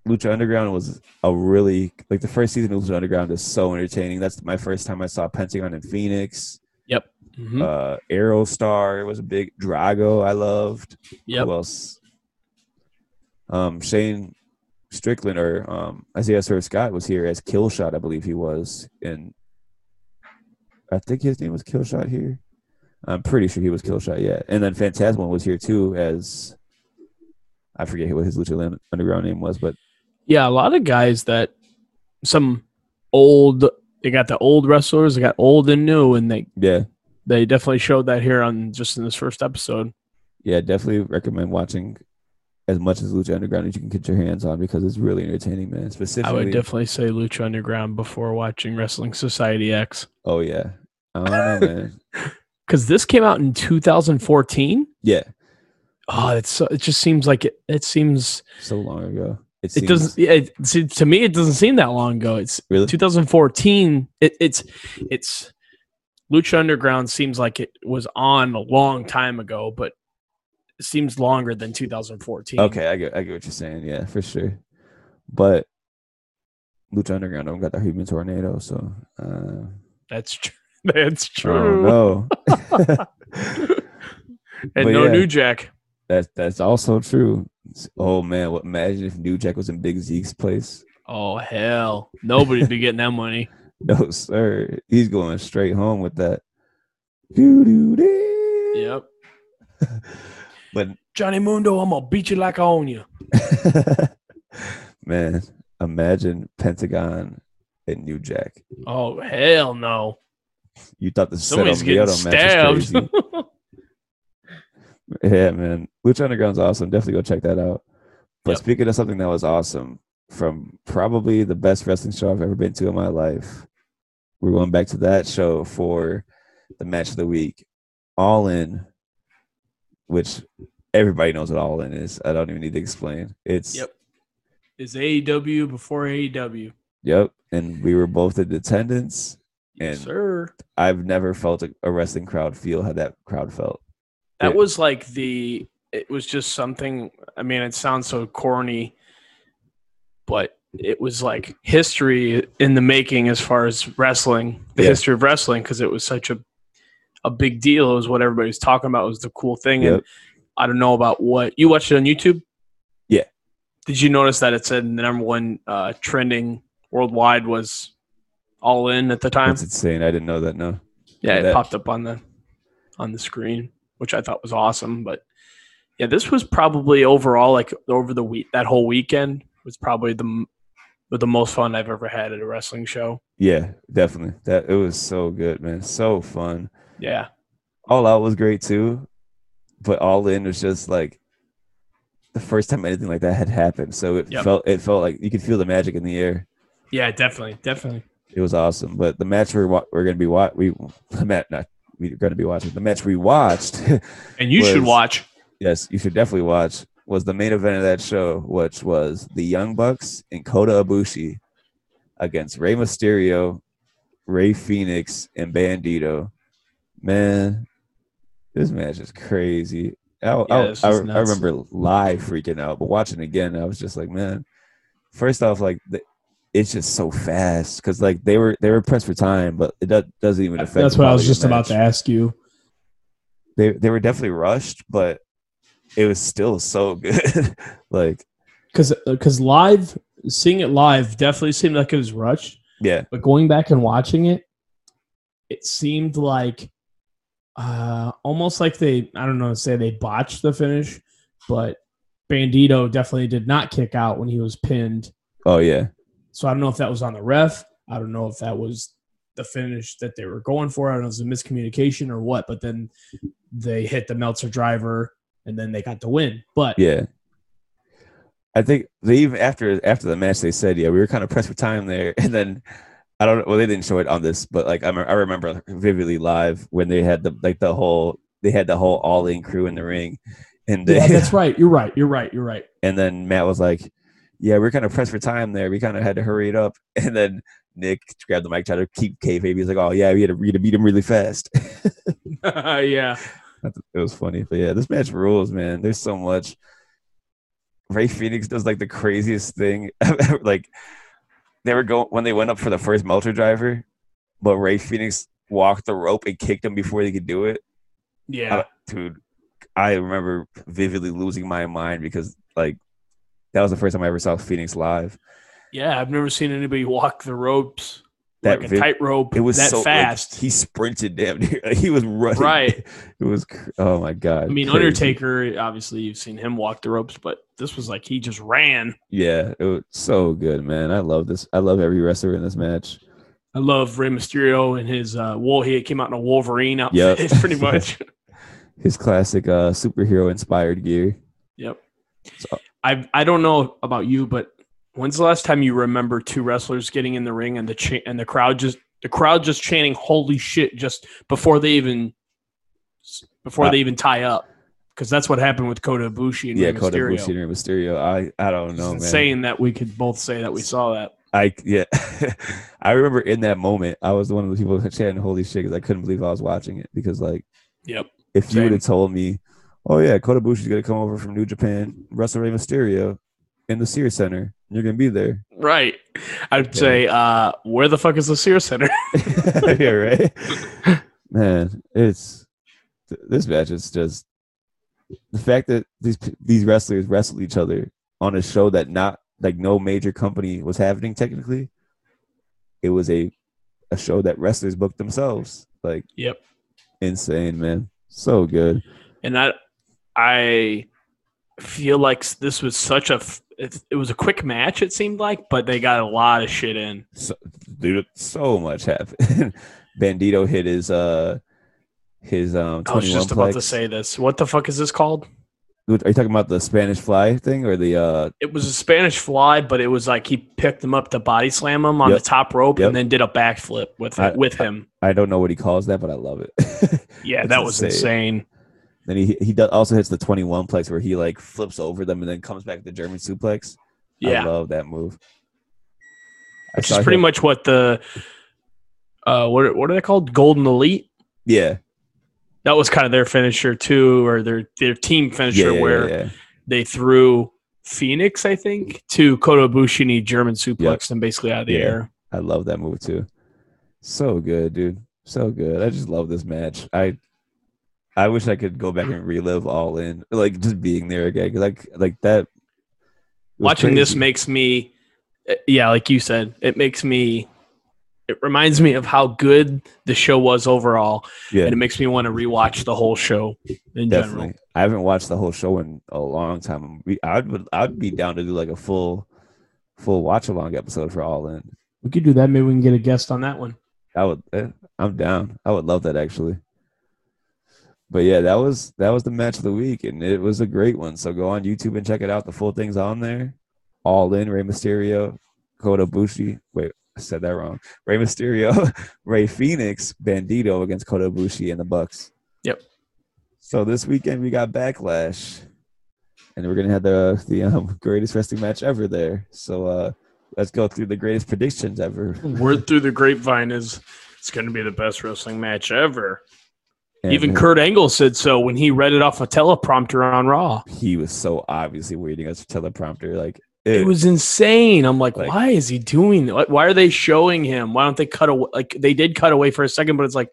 Lucha Underground was a really like the first season of Lucha Underground is so entertaining. That's my first time I saw Pentagon in Phoenix. Mhm. Uh Aerostar It was a big Drago I loved. Yep. Who else? Um Shane Strickland or um Isaiah Sir Scott was here as Killshot, I believe he was. And I think his name was Killshot here. I'm pretty sure he was Killshot, yeah. And then Phantasmal was here too as I forget what his Lucha Underground name was, but Yeah, a lot of guys that some old. They got the old wrestlers. They got old and new, and they yeah, they definitely showed that here on just in this first episode. yeah, definitely recommend watching as much as Lucha Underground as you can get your hands on because it's really entertaining, man. Specifically, I would definitely say Lucha Underground before watching Wrestling Society X oh yeah, I don't know, man. because this came out in 2014. Yeah, Oh, it's so, it just seems like it. It seems so long ago. It, it doesn't. Yeah, it, see, to me, it doesn't seem that long ago. It's really 2014. It, it's it's Lucha Underground seems like it was on a long time ago, but seems longer than 2014. okay. I get, I get what you're saying. Yeah, for sure. But Lucha Underground don't got the human tornado, so uh, that's true. That's true. know. and But no yeah. New Jack. that's that's also true. Oh man, what imagine if New Jack was in Big Zeke's place? Oh hell, nobody'd be getting that money. No, sir. He's going straight home with that. Doo-doo-doo. Yep. But Johnny Mundo, I'm gonna beat you like I own you. man, imagine Pentagon and New Jack. Oh hell no! You thought the Somebody's getting Miedo match was stabbed. crazy. Yeah, man. Lucha Underground's awesome. Definitely go check that out. But Yep. speaking of something that was awesome, from probably the best wrestling show I've ever been to in my life, we're going back to that show for the match of the week. All in, which everybody knows what all in is. I don't even need to explain. It's Yep. Is AEW before AEW? yep. And we were both in attendance. Yes, And- sir. I've never felt a, a wrestling crowd feel how that crowd felt. That Yeah. was like the. It was just something. I mean, it sounds so corny, but it was like history in the making as far as wrestling, the Yeah. history of wrestling, because it was such a a big deal. It was what everybody was talking about. It was the cool thing, and I don't know about what you watched it on YouTube. Yeah. Did you notice that it said the number one uh, trending worldwide was All In at the time? That's insane. I didn't know that. No. Yeah, it that- popped up on the on the screen, which I thought was awesome. But yeah, this was probably overall like over the week that whole weekend was probably the the most fun I've ever had at a wrestling show. Yeah, definitely. That it was so good, man. So fun. Yeah, All Out was great too, but All In was just like the first time anything like that had happened. So it Yep. felt it felt like you could feel the magic in the air. yeah, definitely, definitely. It was awesome. But the match we're we're gonna be wa- we the match not we're gonna be watching the match we watched. And you should watch. yes, you should definitely watch. Was the main event of that show, which was the Young Bucks and Kota Ibushi against Rey Mysterio, Rey Fénix, and Bandito. Man, this match is crazy. I, Yeah, I, I, I remember live freaking out, but watching again, I was just like, man. First off, like the, it's just so fast because like they were they were pressed for time, but it does, doesn't even affect. That's what I was just the about to ask you. They they were definitely rushed, but it was still so good. like Because because live, seeing it live definitely seemed like it was rushed. yeah, But going back and watching it, it seemed like uh, almost like they I don't know say they botched the finish, but Bandito definitely did not kick out when he was pinned. oh yeah, So I don't know if that was on the ref. I don't know if that was the finish that they were going for. I don't know if it was a miscommunication or what. But then they hit the Meltzer driver and then they got the win. But yeah. I think they even after after the match they said yeah we were kind of pressed for time there, and then I don't know well they didn't show it on this, but like I I remember vividly live when they had the like the whole they had the whole all in crew in the ring, and they, yeah, that's right. You're right. You're right. You're right. and then Matt was like, "Yeah, we're kind of pressed for time there. We kind of had to hurry it up." And then Nick grabbed the mic, tried to keep K kayfabe. He's like, "Oh yeah, we had to, we had to beat him really fast." yeah. it was funny, but yeah, this match rules, man. There's so much. Rey Fénix does like the craziest thing. like they were going when they went up for the first Meltzer driver, but Rey Fénix walked the rope and kicked him before they could do it. Yeah. Uh, dude, I remember vividly losing my mind because like that was the first time I ever saw Phoenix live. Yeah. I've never seen anybody walk the ropes That like a tightrope It was that so like, fast. he sprinted damn near. Like, he was running. Right. It was. Oh my god. I mean, crazy. Undertaker, obviously, you've seen him walk the ropes, but this was like he just ran. Yeah, it was so good, man. I love this. I love every wrestler in this match. I love Rey Mysterio and his uh, wool. He came out in a Wolverine outfit, Yep. pretty much. His classic uh superhero inspired gear. Yep. So- I I don't know about you, but when's the last time you remember two wrestlers getting in the ring and the cha- and the crowd just the crowd just chanting "Holy shit!" just before they even before Uh, they even tie up? Because that's what happened with Kota Ibushi and Yeah, Rey Kota Ibushi and Rey Mysterio. I I don't know, man. insane that we could both say that we saw that. I yeah, I remember in that moment, I was one of the people chanting "Holy shit!" because I couldn't believe I was watching it. Because like, Yep. if you would have told me, "Oh yeah, Kota Ibushi's gonna come over from New Japan, wrestle Rey Mysterio in the Sears Center, you're gonna be there," Right. I'd Yeah. say, uh, where the fuck is the Sears Center? yeah, right. Man, it's th- this match is just the fact that these these wrestlers wrestle each other on a show that not like no major company was happening technically. It was a a show that wrestlers booked themselves. Like Yep. insane, man. So good. and I, I feel like this was such a, f- it, it was a quick match. It seemed like, but they got a lot of shit in. So, dude, so much happened. Bandito hit his uh his um I was 21 just about to say this. What the fuck is this called? Are you talking about the Spanish fly thing or the uh It was a Spanish fly, but it was like he picked him up to body slam him on Yep. the top rope Yep. and then did a backflip with I- with him. I don't know what he calls that, but I love it. Yeah, that was insane. insane. Then he he does, also hits the 21 plex where he like flips over them and then comes back to the German suplex. Yeah. I love that move. Which is pretty him- much what the uh what are- what are they called? Golden Elite. yeah, That was kind of their finisher too, or their their team finisher yeah, where yeah, yeah. they threw Phoenix, I think, to and he German suplexed him basically out of the Yeah. air. I love that move too. So good, dude. So good. I just love this match. I I wish I could go back and relive all in, like just being there again. Like like that. it was Watching this makes me, uh, yeah, like you said, it makes me. It reminds me of how good the show was overall, yeah, and it makes me want to rewatch the whole show in definitely. general. I haven't watched the whole show in a long time. I'd I'd be down to do like a full full watch along episode for All In. We could do that. Maybe we can get a guest on that one. I would. eh, I'm down. I would love that actually. But yeah, that was that was the match of the week, and it was a great one. So go on YouTube and check it out. The full thing's on there. All in Rey Mysterio, Kota Ibushi. Wait, I said that wrong. Rey Mysterio, Rey Fénix, Bandito against Kota Ibushi and the Bucks. Yep. So this weekend we got Backlash, and we're gonna have the the um, greatest wrestling match ever there. So uh, let's go through the greatest predictions ever. Word through the grapevine is it's going to be the best wrestling match ever. And Even Kurt Angle said so when he read it off a teleprompter on Raw. he was so obviously waiting us a teleprompter. Like It was insane. I'm like, Like- why is he doing that? Why are they showing him? Why don't they cut away? Like they did cut away for a second, but it's like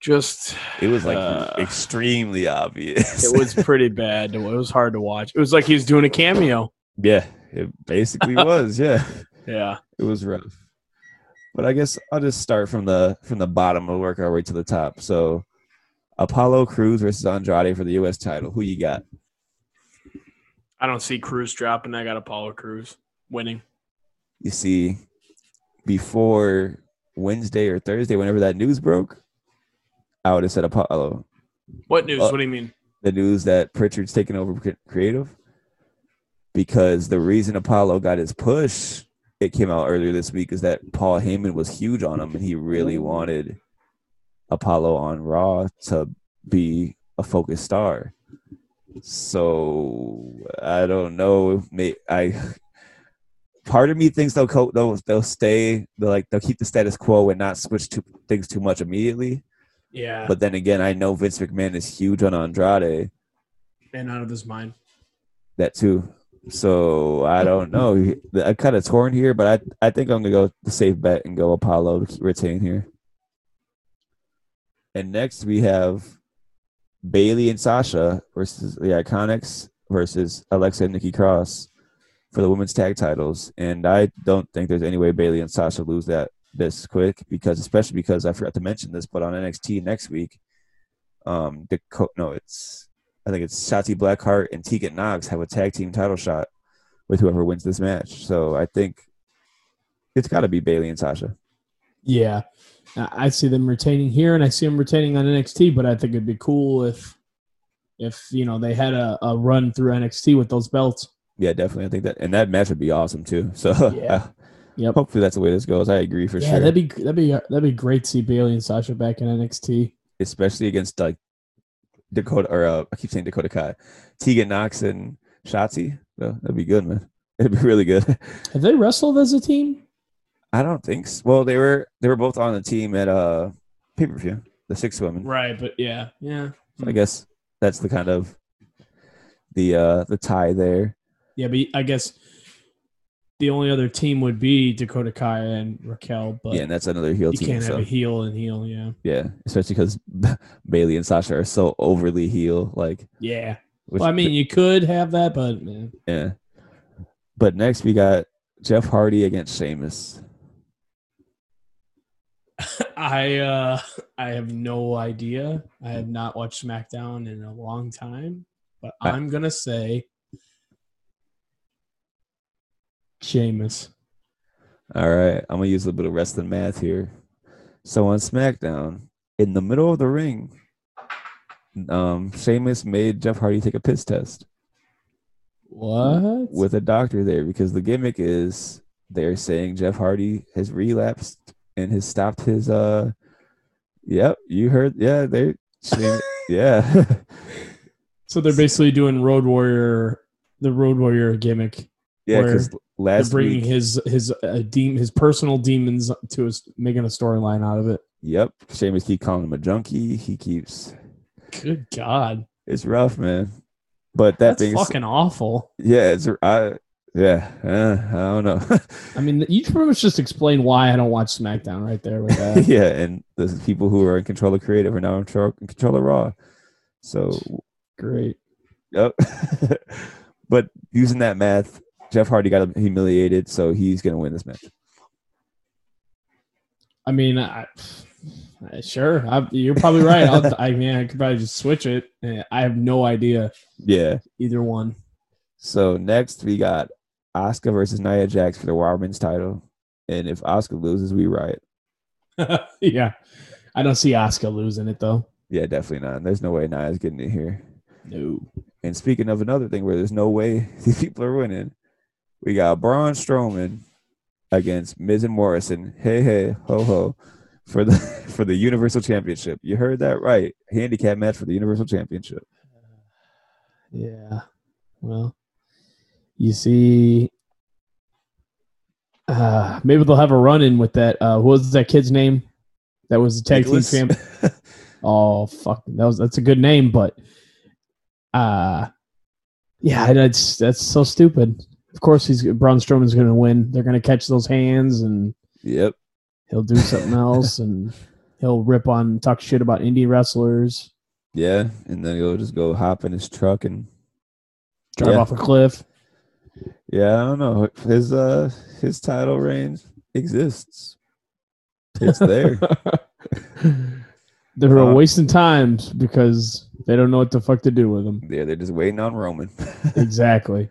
just it was like uh, extremely obvious. it was pretty bad. It was hard to watch. It was like he was doing a cameo. yeah, it basically was. Yeah, Yeah. it was rough. But I guess I'll just start from the from the bottom and work our way to the top. So Apollo Crews versus Andrade for the U.S. title. Who you got? I don't see Crews dropping. I got Apollo Crews winning. You see, before Wednesday or Thursday, whenever that news broke, I would have said Apollo. What news? Uh, what do you mean? the news that Prichard's taking over creative because the reason Apollo got his push, it came out earlier this week, is that Paul Heyman was huge on him and he really wanted Apollo on Raw to be a focused star. So I don't know. May I? Part of me thinks they'll co- they'll they'll stay. They'll like they'll keep the status quo and not switch to things too much immediately. Yeah. But then again, I know Vince McMahon is huge on Andrade. and out of his mind. that too. So I don't know. I'm kind of torn here, but I I think I'm gonna go the safe bet and go Apollo to retain here. And next we have Bayley and Sasha versus the Iconics versus Alexa and Nikki Cross for the women's tag titles. And I don't think there's any way Bayley and Sasha lose that this quick because especially because I forgot to mention this, but on NXT next week, um, the co- no, it's I think it's Shotzi Blackheart and Tegan Nox have a tag team title shot with whoever wins this match. So I think it's got to be Bayley and Sasha. Yeah, I see them retaining here, and I see them retaining on NXT. But I think it'd be cool if, if you know, they had a, a run through NXT with those belts. Yeah, definitely. I think that and that match would be awesome too. So Yeah. Yep. hopefully that's the way this goes. I agree for yeah, sure. that'd be that'd be that'd be great to see Bayley and Sasha back in NXT. Especially against like Dakota or uh, I keep saying Dakota Kai, Tegan Nox and Shotzi. So that'd be good, man. It'd be really good. Have they wrestled as a team? I don't think so. Well, they were they were both on the team at uh pay per view, the six women. Right, but yeah, yeah, So I guess that's the kind of the uh the tie there. yeah. But I guess the only other team would be Dakota Kai and Raquel. But yeah, and that's another heel you team. You can't so have a heel and heel. Yeah, yeah, especially because Bayley and Sasha are so overly heel. Like, yeah. which, Well, I mean, you could have that, but man, yeah. But next we got Jeff Hardy against Sheamus. I uh I have no idea. I have not watched SmackDown in a long time, but I'm gonna say Sheamus. All right, I'm gonna use a little bit of wrestling math here. So on SmackDown, in the middle of the ring, um, Sheamus made Jeff Hardy take a piss test. What? with a doctor there because the gimmick is they're saying Jeff Hardy has relapsed and has stopped his uh yep you heard yeah they yeah so they're basically doing Road Warrior, the Road Warrior gimmick. yeah Where because They're last bringing week his his uh, demon, his personal demons to his, making a storyline out of it. yep Sheamus keep calling him a junkie he keeps Good God, it's rough man but that that's being s- fucking awful. yeah it's I yeah uh, I don't know I mean, you pretty much just explain why I don't watch SmackDown right there with that. yeah and the people who are in control of creative are now in control, of Raw so Great. Yep. but using that math, Jeff Hardy got humiliated, so he's gonna win this match. I mean, I, I- sure, I, you're probably right. I'll, I mean, I could probably just switch it. Eh, I have no idea Yeah. either one. So next we got Asuka versus Nia Jax for the Women's title, and if Asuka loses, we riot. yeah, I don't see Asuka losing it though. Yeah, definitely not. There's no way Nia's getting it here. No. And speaking of another thing where there's no way these people are winning, we got Braun Strowman against Miz and Morrison. Hey hey ho ho for the for the Universal Championship. You heard that right. Handicap match for the Universal Championship. Yeah. Well, you see, uh, maybe they'll have a run in with that. Uh, what was that kid's name? That was the tag Nicholas? team champ. Oh fuck, that was that's a good name, but uh yeah, that's that's so stupid. Of course, he's Braun Strowman's going to win. They're going to catch those hands, and Yep. he'll do something else, and he'll rip on talk shit about indie wrestlers, Yeah, and then he'll just go hop in his truck and drive Yeah. off a cliff. Yeah, I don't know. His uh his title reign exists. It's there. They're Uh, wasting times because they don't know what the fuck to do with them. yeah, they're just waiting on Roman. Exactly.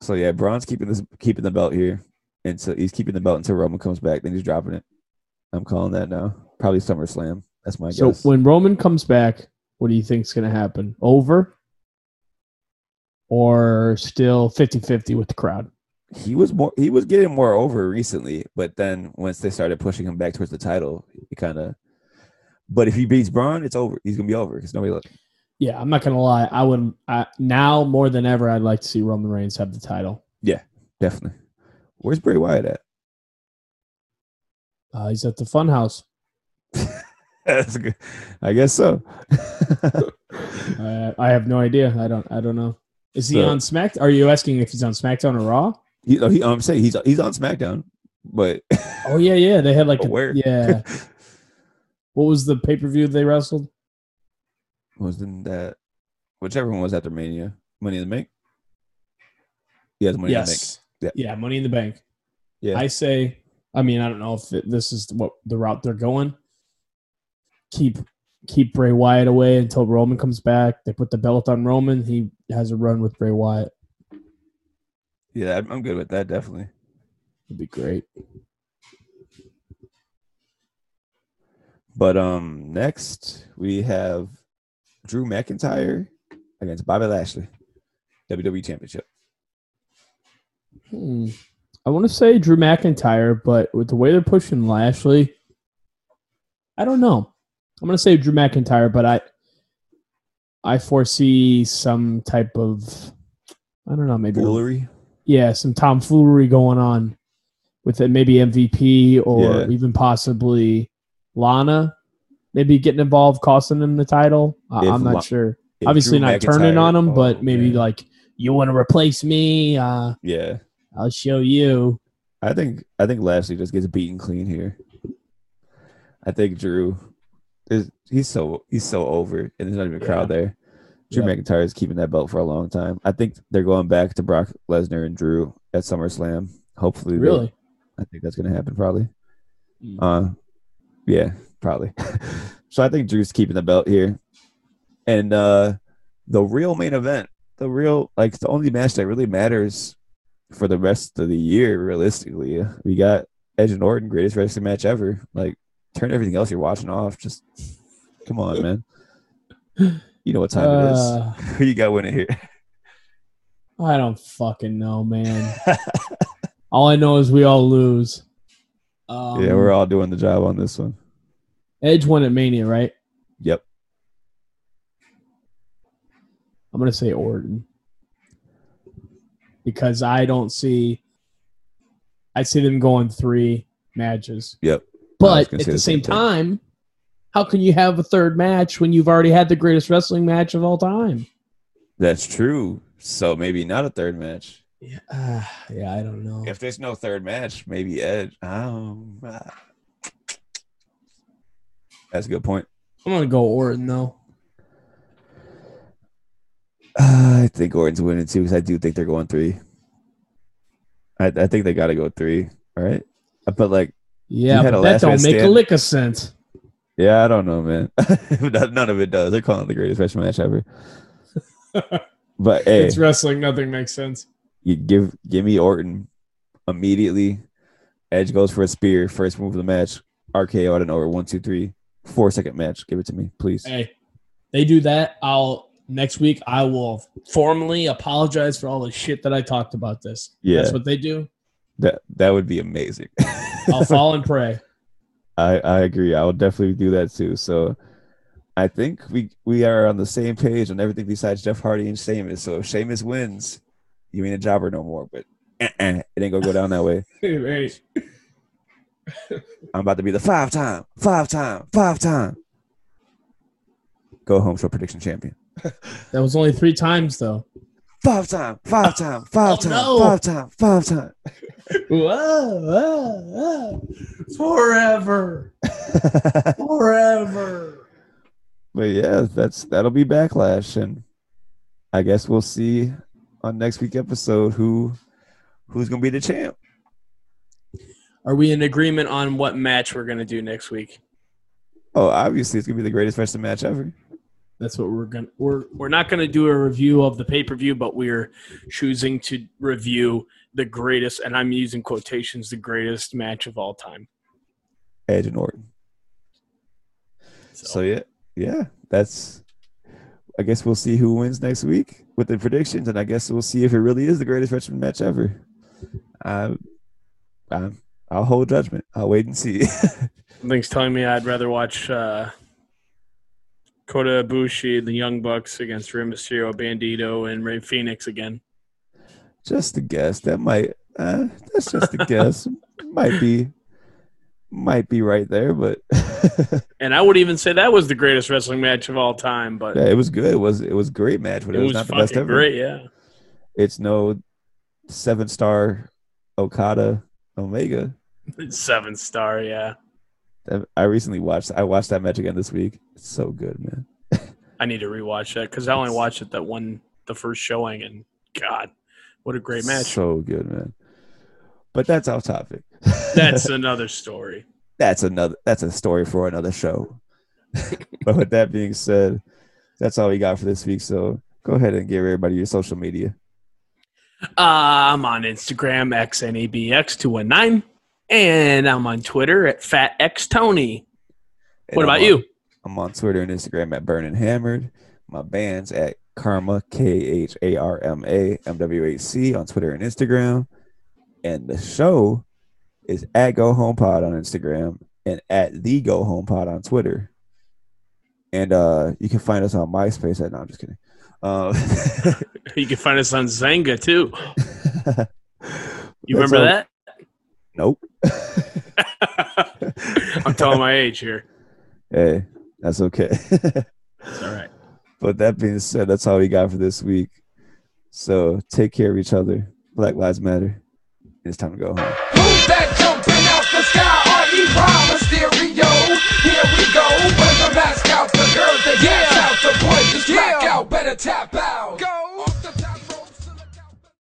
so yeah, Braun's keeping this keeping the belt here. And so he's keeping the belt until Roman comes back, then he's dropping it. I'm calling that now. Probably SummerSlam. That's my So guess. So when Roman comes back, what do you think's going to happen? Over or still 50-50 with the crowd? he was more he was getting more over recently, but then once they started pushing him back towards the title, he kind of. But if he beats Braun, it's over. He's gonna be over because nobody. Look, Yeah, I'm not gonna lie. I would I, now more than ever. I'd like to see Roman Reigns have the title. Yeah, definitely. Where's Bray Wyatt at? Uh, he's at the Funhouse. That's good. I guess so. Uh, I have no idea. I don't. I don't know. Is he So- on Smack? Are you asking if he's on SmackDown or Raw? he, no, he, I'm saying he's he's on SmackDown, but Oh yeah, yeah. They had like a, where? yeah. What was the pay per view they wrestled? wasn't that whichever one was after Mania? Money in the Bank. Yeah, Money yes. Yeah. Yeah, Money in the Bank. Yeah. I say. I mean, I don't know if it, this is what the route they're going. Keep keep Bray Wyatt away until Roman comes back. They put the belt on Roman. He has a run with Bray Wyatt. Yeah, I'm good with that. Definitely. It'd be great. But um, next we have Drew McIntyre against Bobby Lashley, WWE Championship. Hmm. I want to say Drew McIntyre, but with the way they're pushing Lashley, I don't know. I'm going to say Drew McIntyre, but I I foresee some type of I don't know, maybe Foolery. yeah, some tomfoolery going on with it. Maybe MVP or Yeah. even possibly Lana, maybe getting involved, costing him the title. If I'm not La- sure. Obviously, Drew not turning on him, oh, but maybe man. like you want to replace me. Uh, yeah. I'll show you. I think I think Lashley just gets beaten clean here. I think Drew is he's so he's so over and there's not even a crowd there. Drew Yeah. McIntyre is keeping that belt for a long time. I think they're going back to Brock Lesnar and Drew at SummerSlam. Hopefully, they- Really? I think that's gonna happen probably. Mm. Uh, yeah, probably. so I think Drew's keeping the belt here, and uh, the real main event, the real like the only match that really matters for the rest of the year, realistically, we got Edge and Orton, greatest wrestling match ever. Like, turn everything else you're watching off. Just come on, man. You know what time it Uh, is. Who you got winning here? I don't fucking know, man. all I know is we all lose. Um, yeah, we're all doing the job on this one. Edge won at Mania, right? Yep. I'm gonna say Orton because I don't see. I see them going three matches, Yep. But at the the same same thing. time, how can you have a third match when you've already had the greatest wrestling match of all time? That's true. So maybe not a third match. Yeah, uh, yeah, I don't know. If there's no third match, maybe Edge. Um, ah. that's a good point. I'm gonna go Orton though. Uh, I think Orton's winning too because I do think they're going three. I, I think they got to go three. All right, but like, Yeah, but that don't make a lick of sense. yeah, I don't know, man. None of it does. They're calling it the greatest wrestling match ever. But hey, It's wrestling. Nothing makes sense. you give give me Orton immediately. Edge goes for a spear, first move of the match. RKO out and over. One, two, three. Four second match. Give it to me, please. Hey, they do that. I'll next week. I will formally apologize for all the shit that I talked about this. Yeah. that's what they do. That that would be amazing. I'll fall and pray. I I agree. I would definitely do that too. So I think we we are on the same page on everything besides Jeff Hardy and Sheamus. So if Sheamus wins, you ain't a jobber no more. But uh-uh, it ain't gonna go down that way. I'm about to be the five time, five time, five time. go home show prediction champion. That was only three times though. Five time, five oh, time, five Oh, time, no. five time, five time. Whoa, whoa, whoa. Forever. Forever. But yeah, that's that'll be backlash, and I guess we'll see on next week episode who who's gonna be the champ. Are we in agreement on what match we're gonna do next week? Oh, obviously it's gonna be the greatest wrestling match ever. That's what we're gonna we're We're not gonna do a review of the pay per view, but we're choosing to review the greatest, and I'm using quotations, the greatest match of all time. Edge and Orton. So, So yeah, yeah, that's. I guess we'll see who wins next week with the predictions, and I guess we'll see if it really is the greatest wrestling match ever. I, I, I'll hold judgment. I'll wait and see. something's telling me I'd rather watch uh, Kota Ibushi, the Young Bucks against Rey Mysterio, Bandito, and Rey Fenix again. just a guess. That might. Uh, that's just a guess. might be. Might be right there, but And I would even say that was the greatest wrestling match of all time, but yeah, it was good. It was it was a great match, but it it, was, was not the best ever. great. Yeah, It's no seven star Okada Omega. seven star. Yeah, I recently watched. I watched that match again this week. It's so good, man. I need to rewatch that because I only watched it that one, the first showing, and God, what a great match! So good, man. But that's off topic. That's another story. that's another. That's a story for another show. but with that being said, that's all we got for this week. So go ahead and give everybody your social media. Uh, I'm on Instagram xnabx219, and I'm on Twitter at fatxtony. And What I'm about on- you? I'm on Twitter and Instagram at Burning Hammered. My band's at Karma K H A R M A M W H C on Twitter and Instagram. And the show is at Go Home Pod on Instagram and at the Go Home Pod on Twitter. And uh you can find us on MySpace at no, I'm just kidding. Uh, You can find us on Xanga too. You remember all- that? Nope. I'm telling my age here. Hey, that's okay. It's all right. But that being said, that's all we got for this week. So take care of each other. Black Lives Matter. It's time to go home. Who's that jumping out the sky? R.E. Prime Mysterio. Here we go. When the mask out, the girls they dance out, the boys just black out. Better tap out. Go.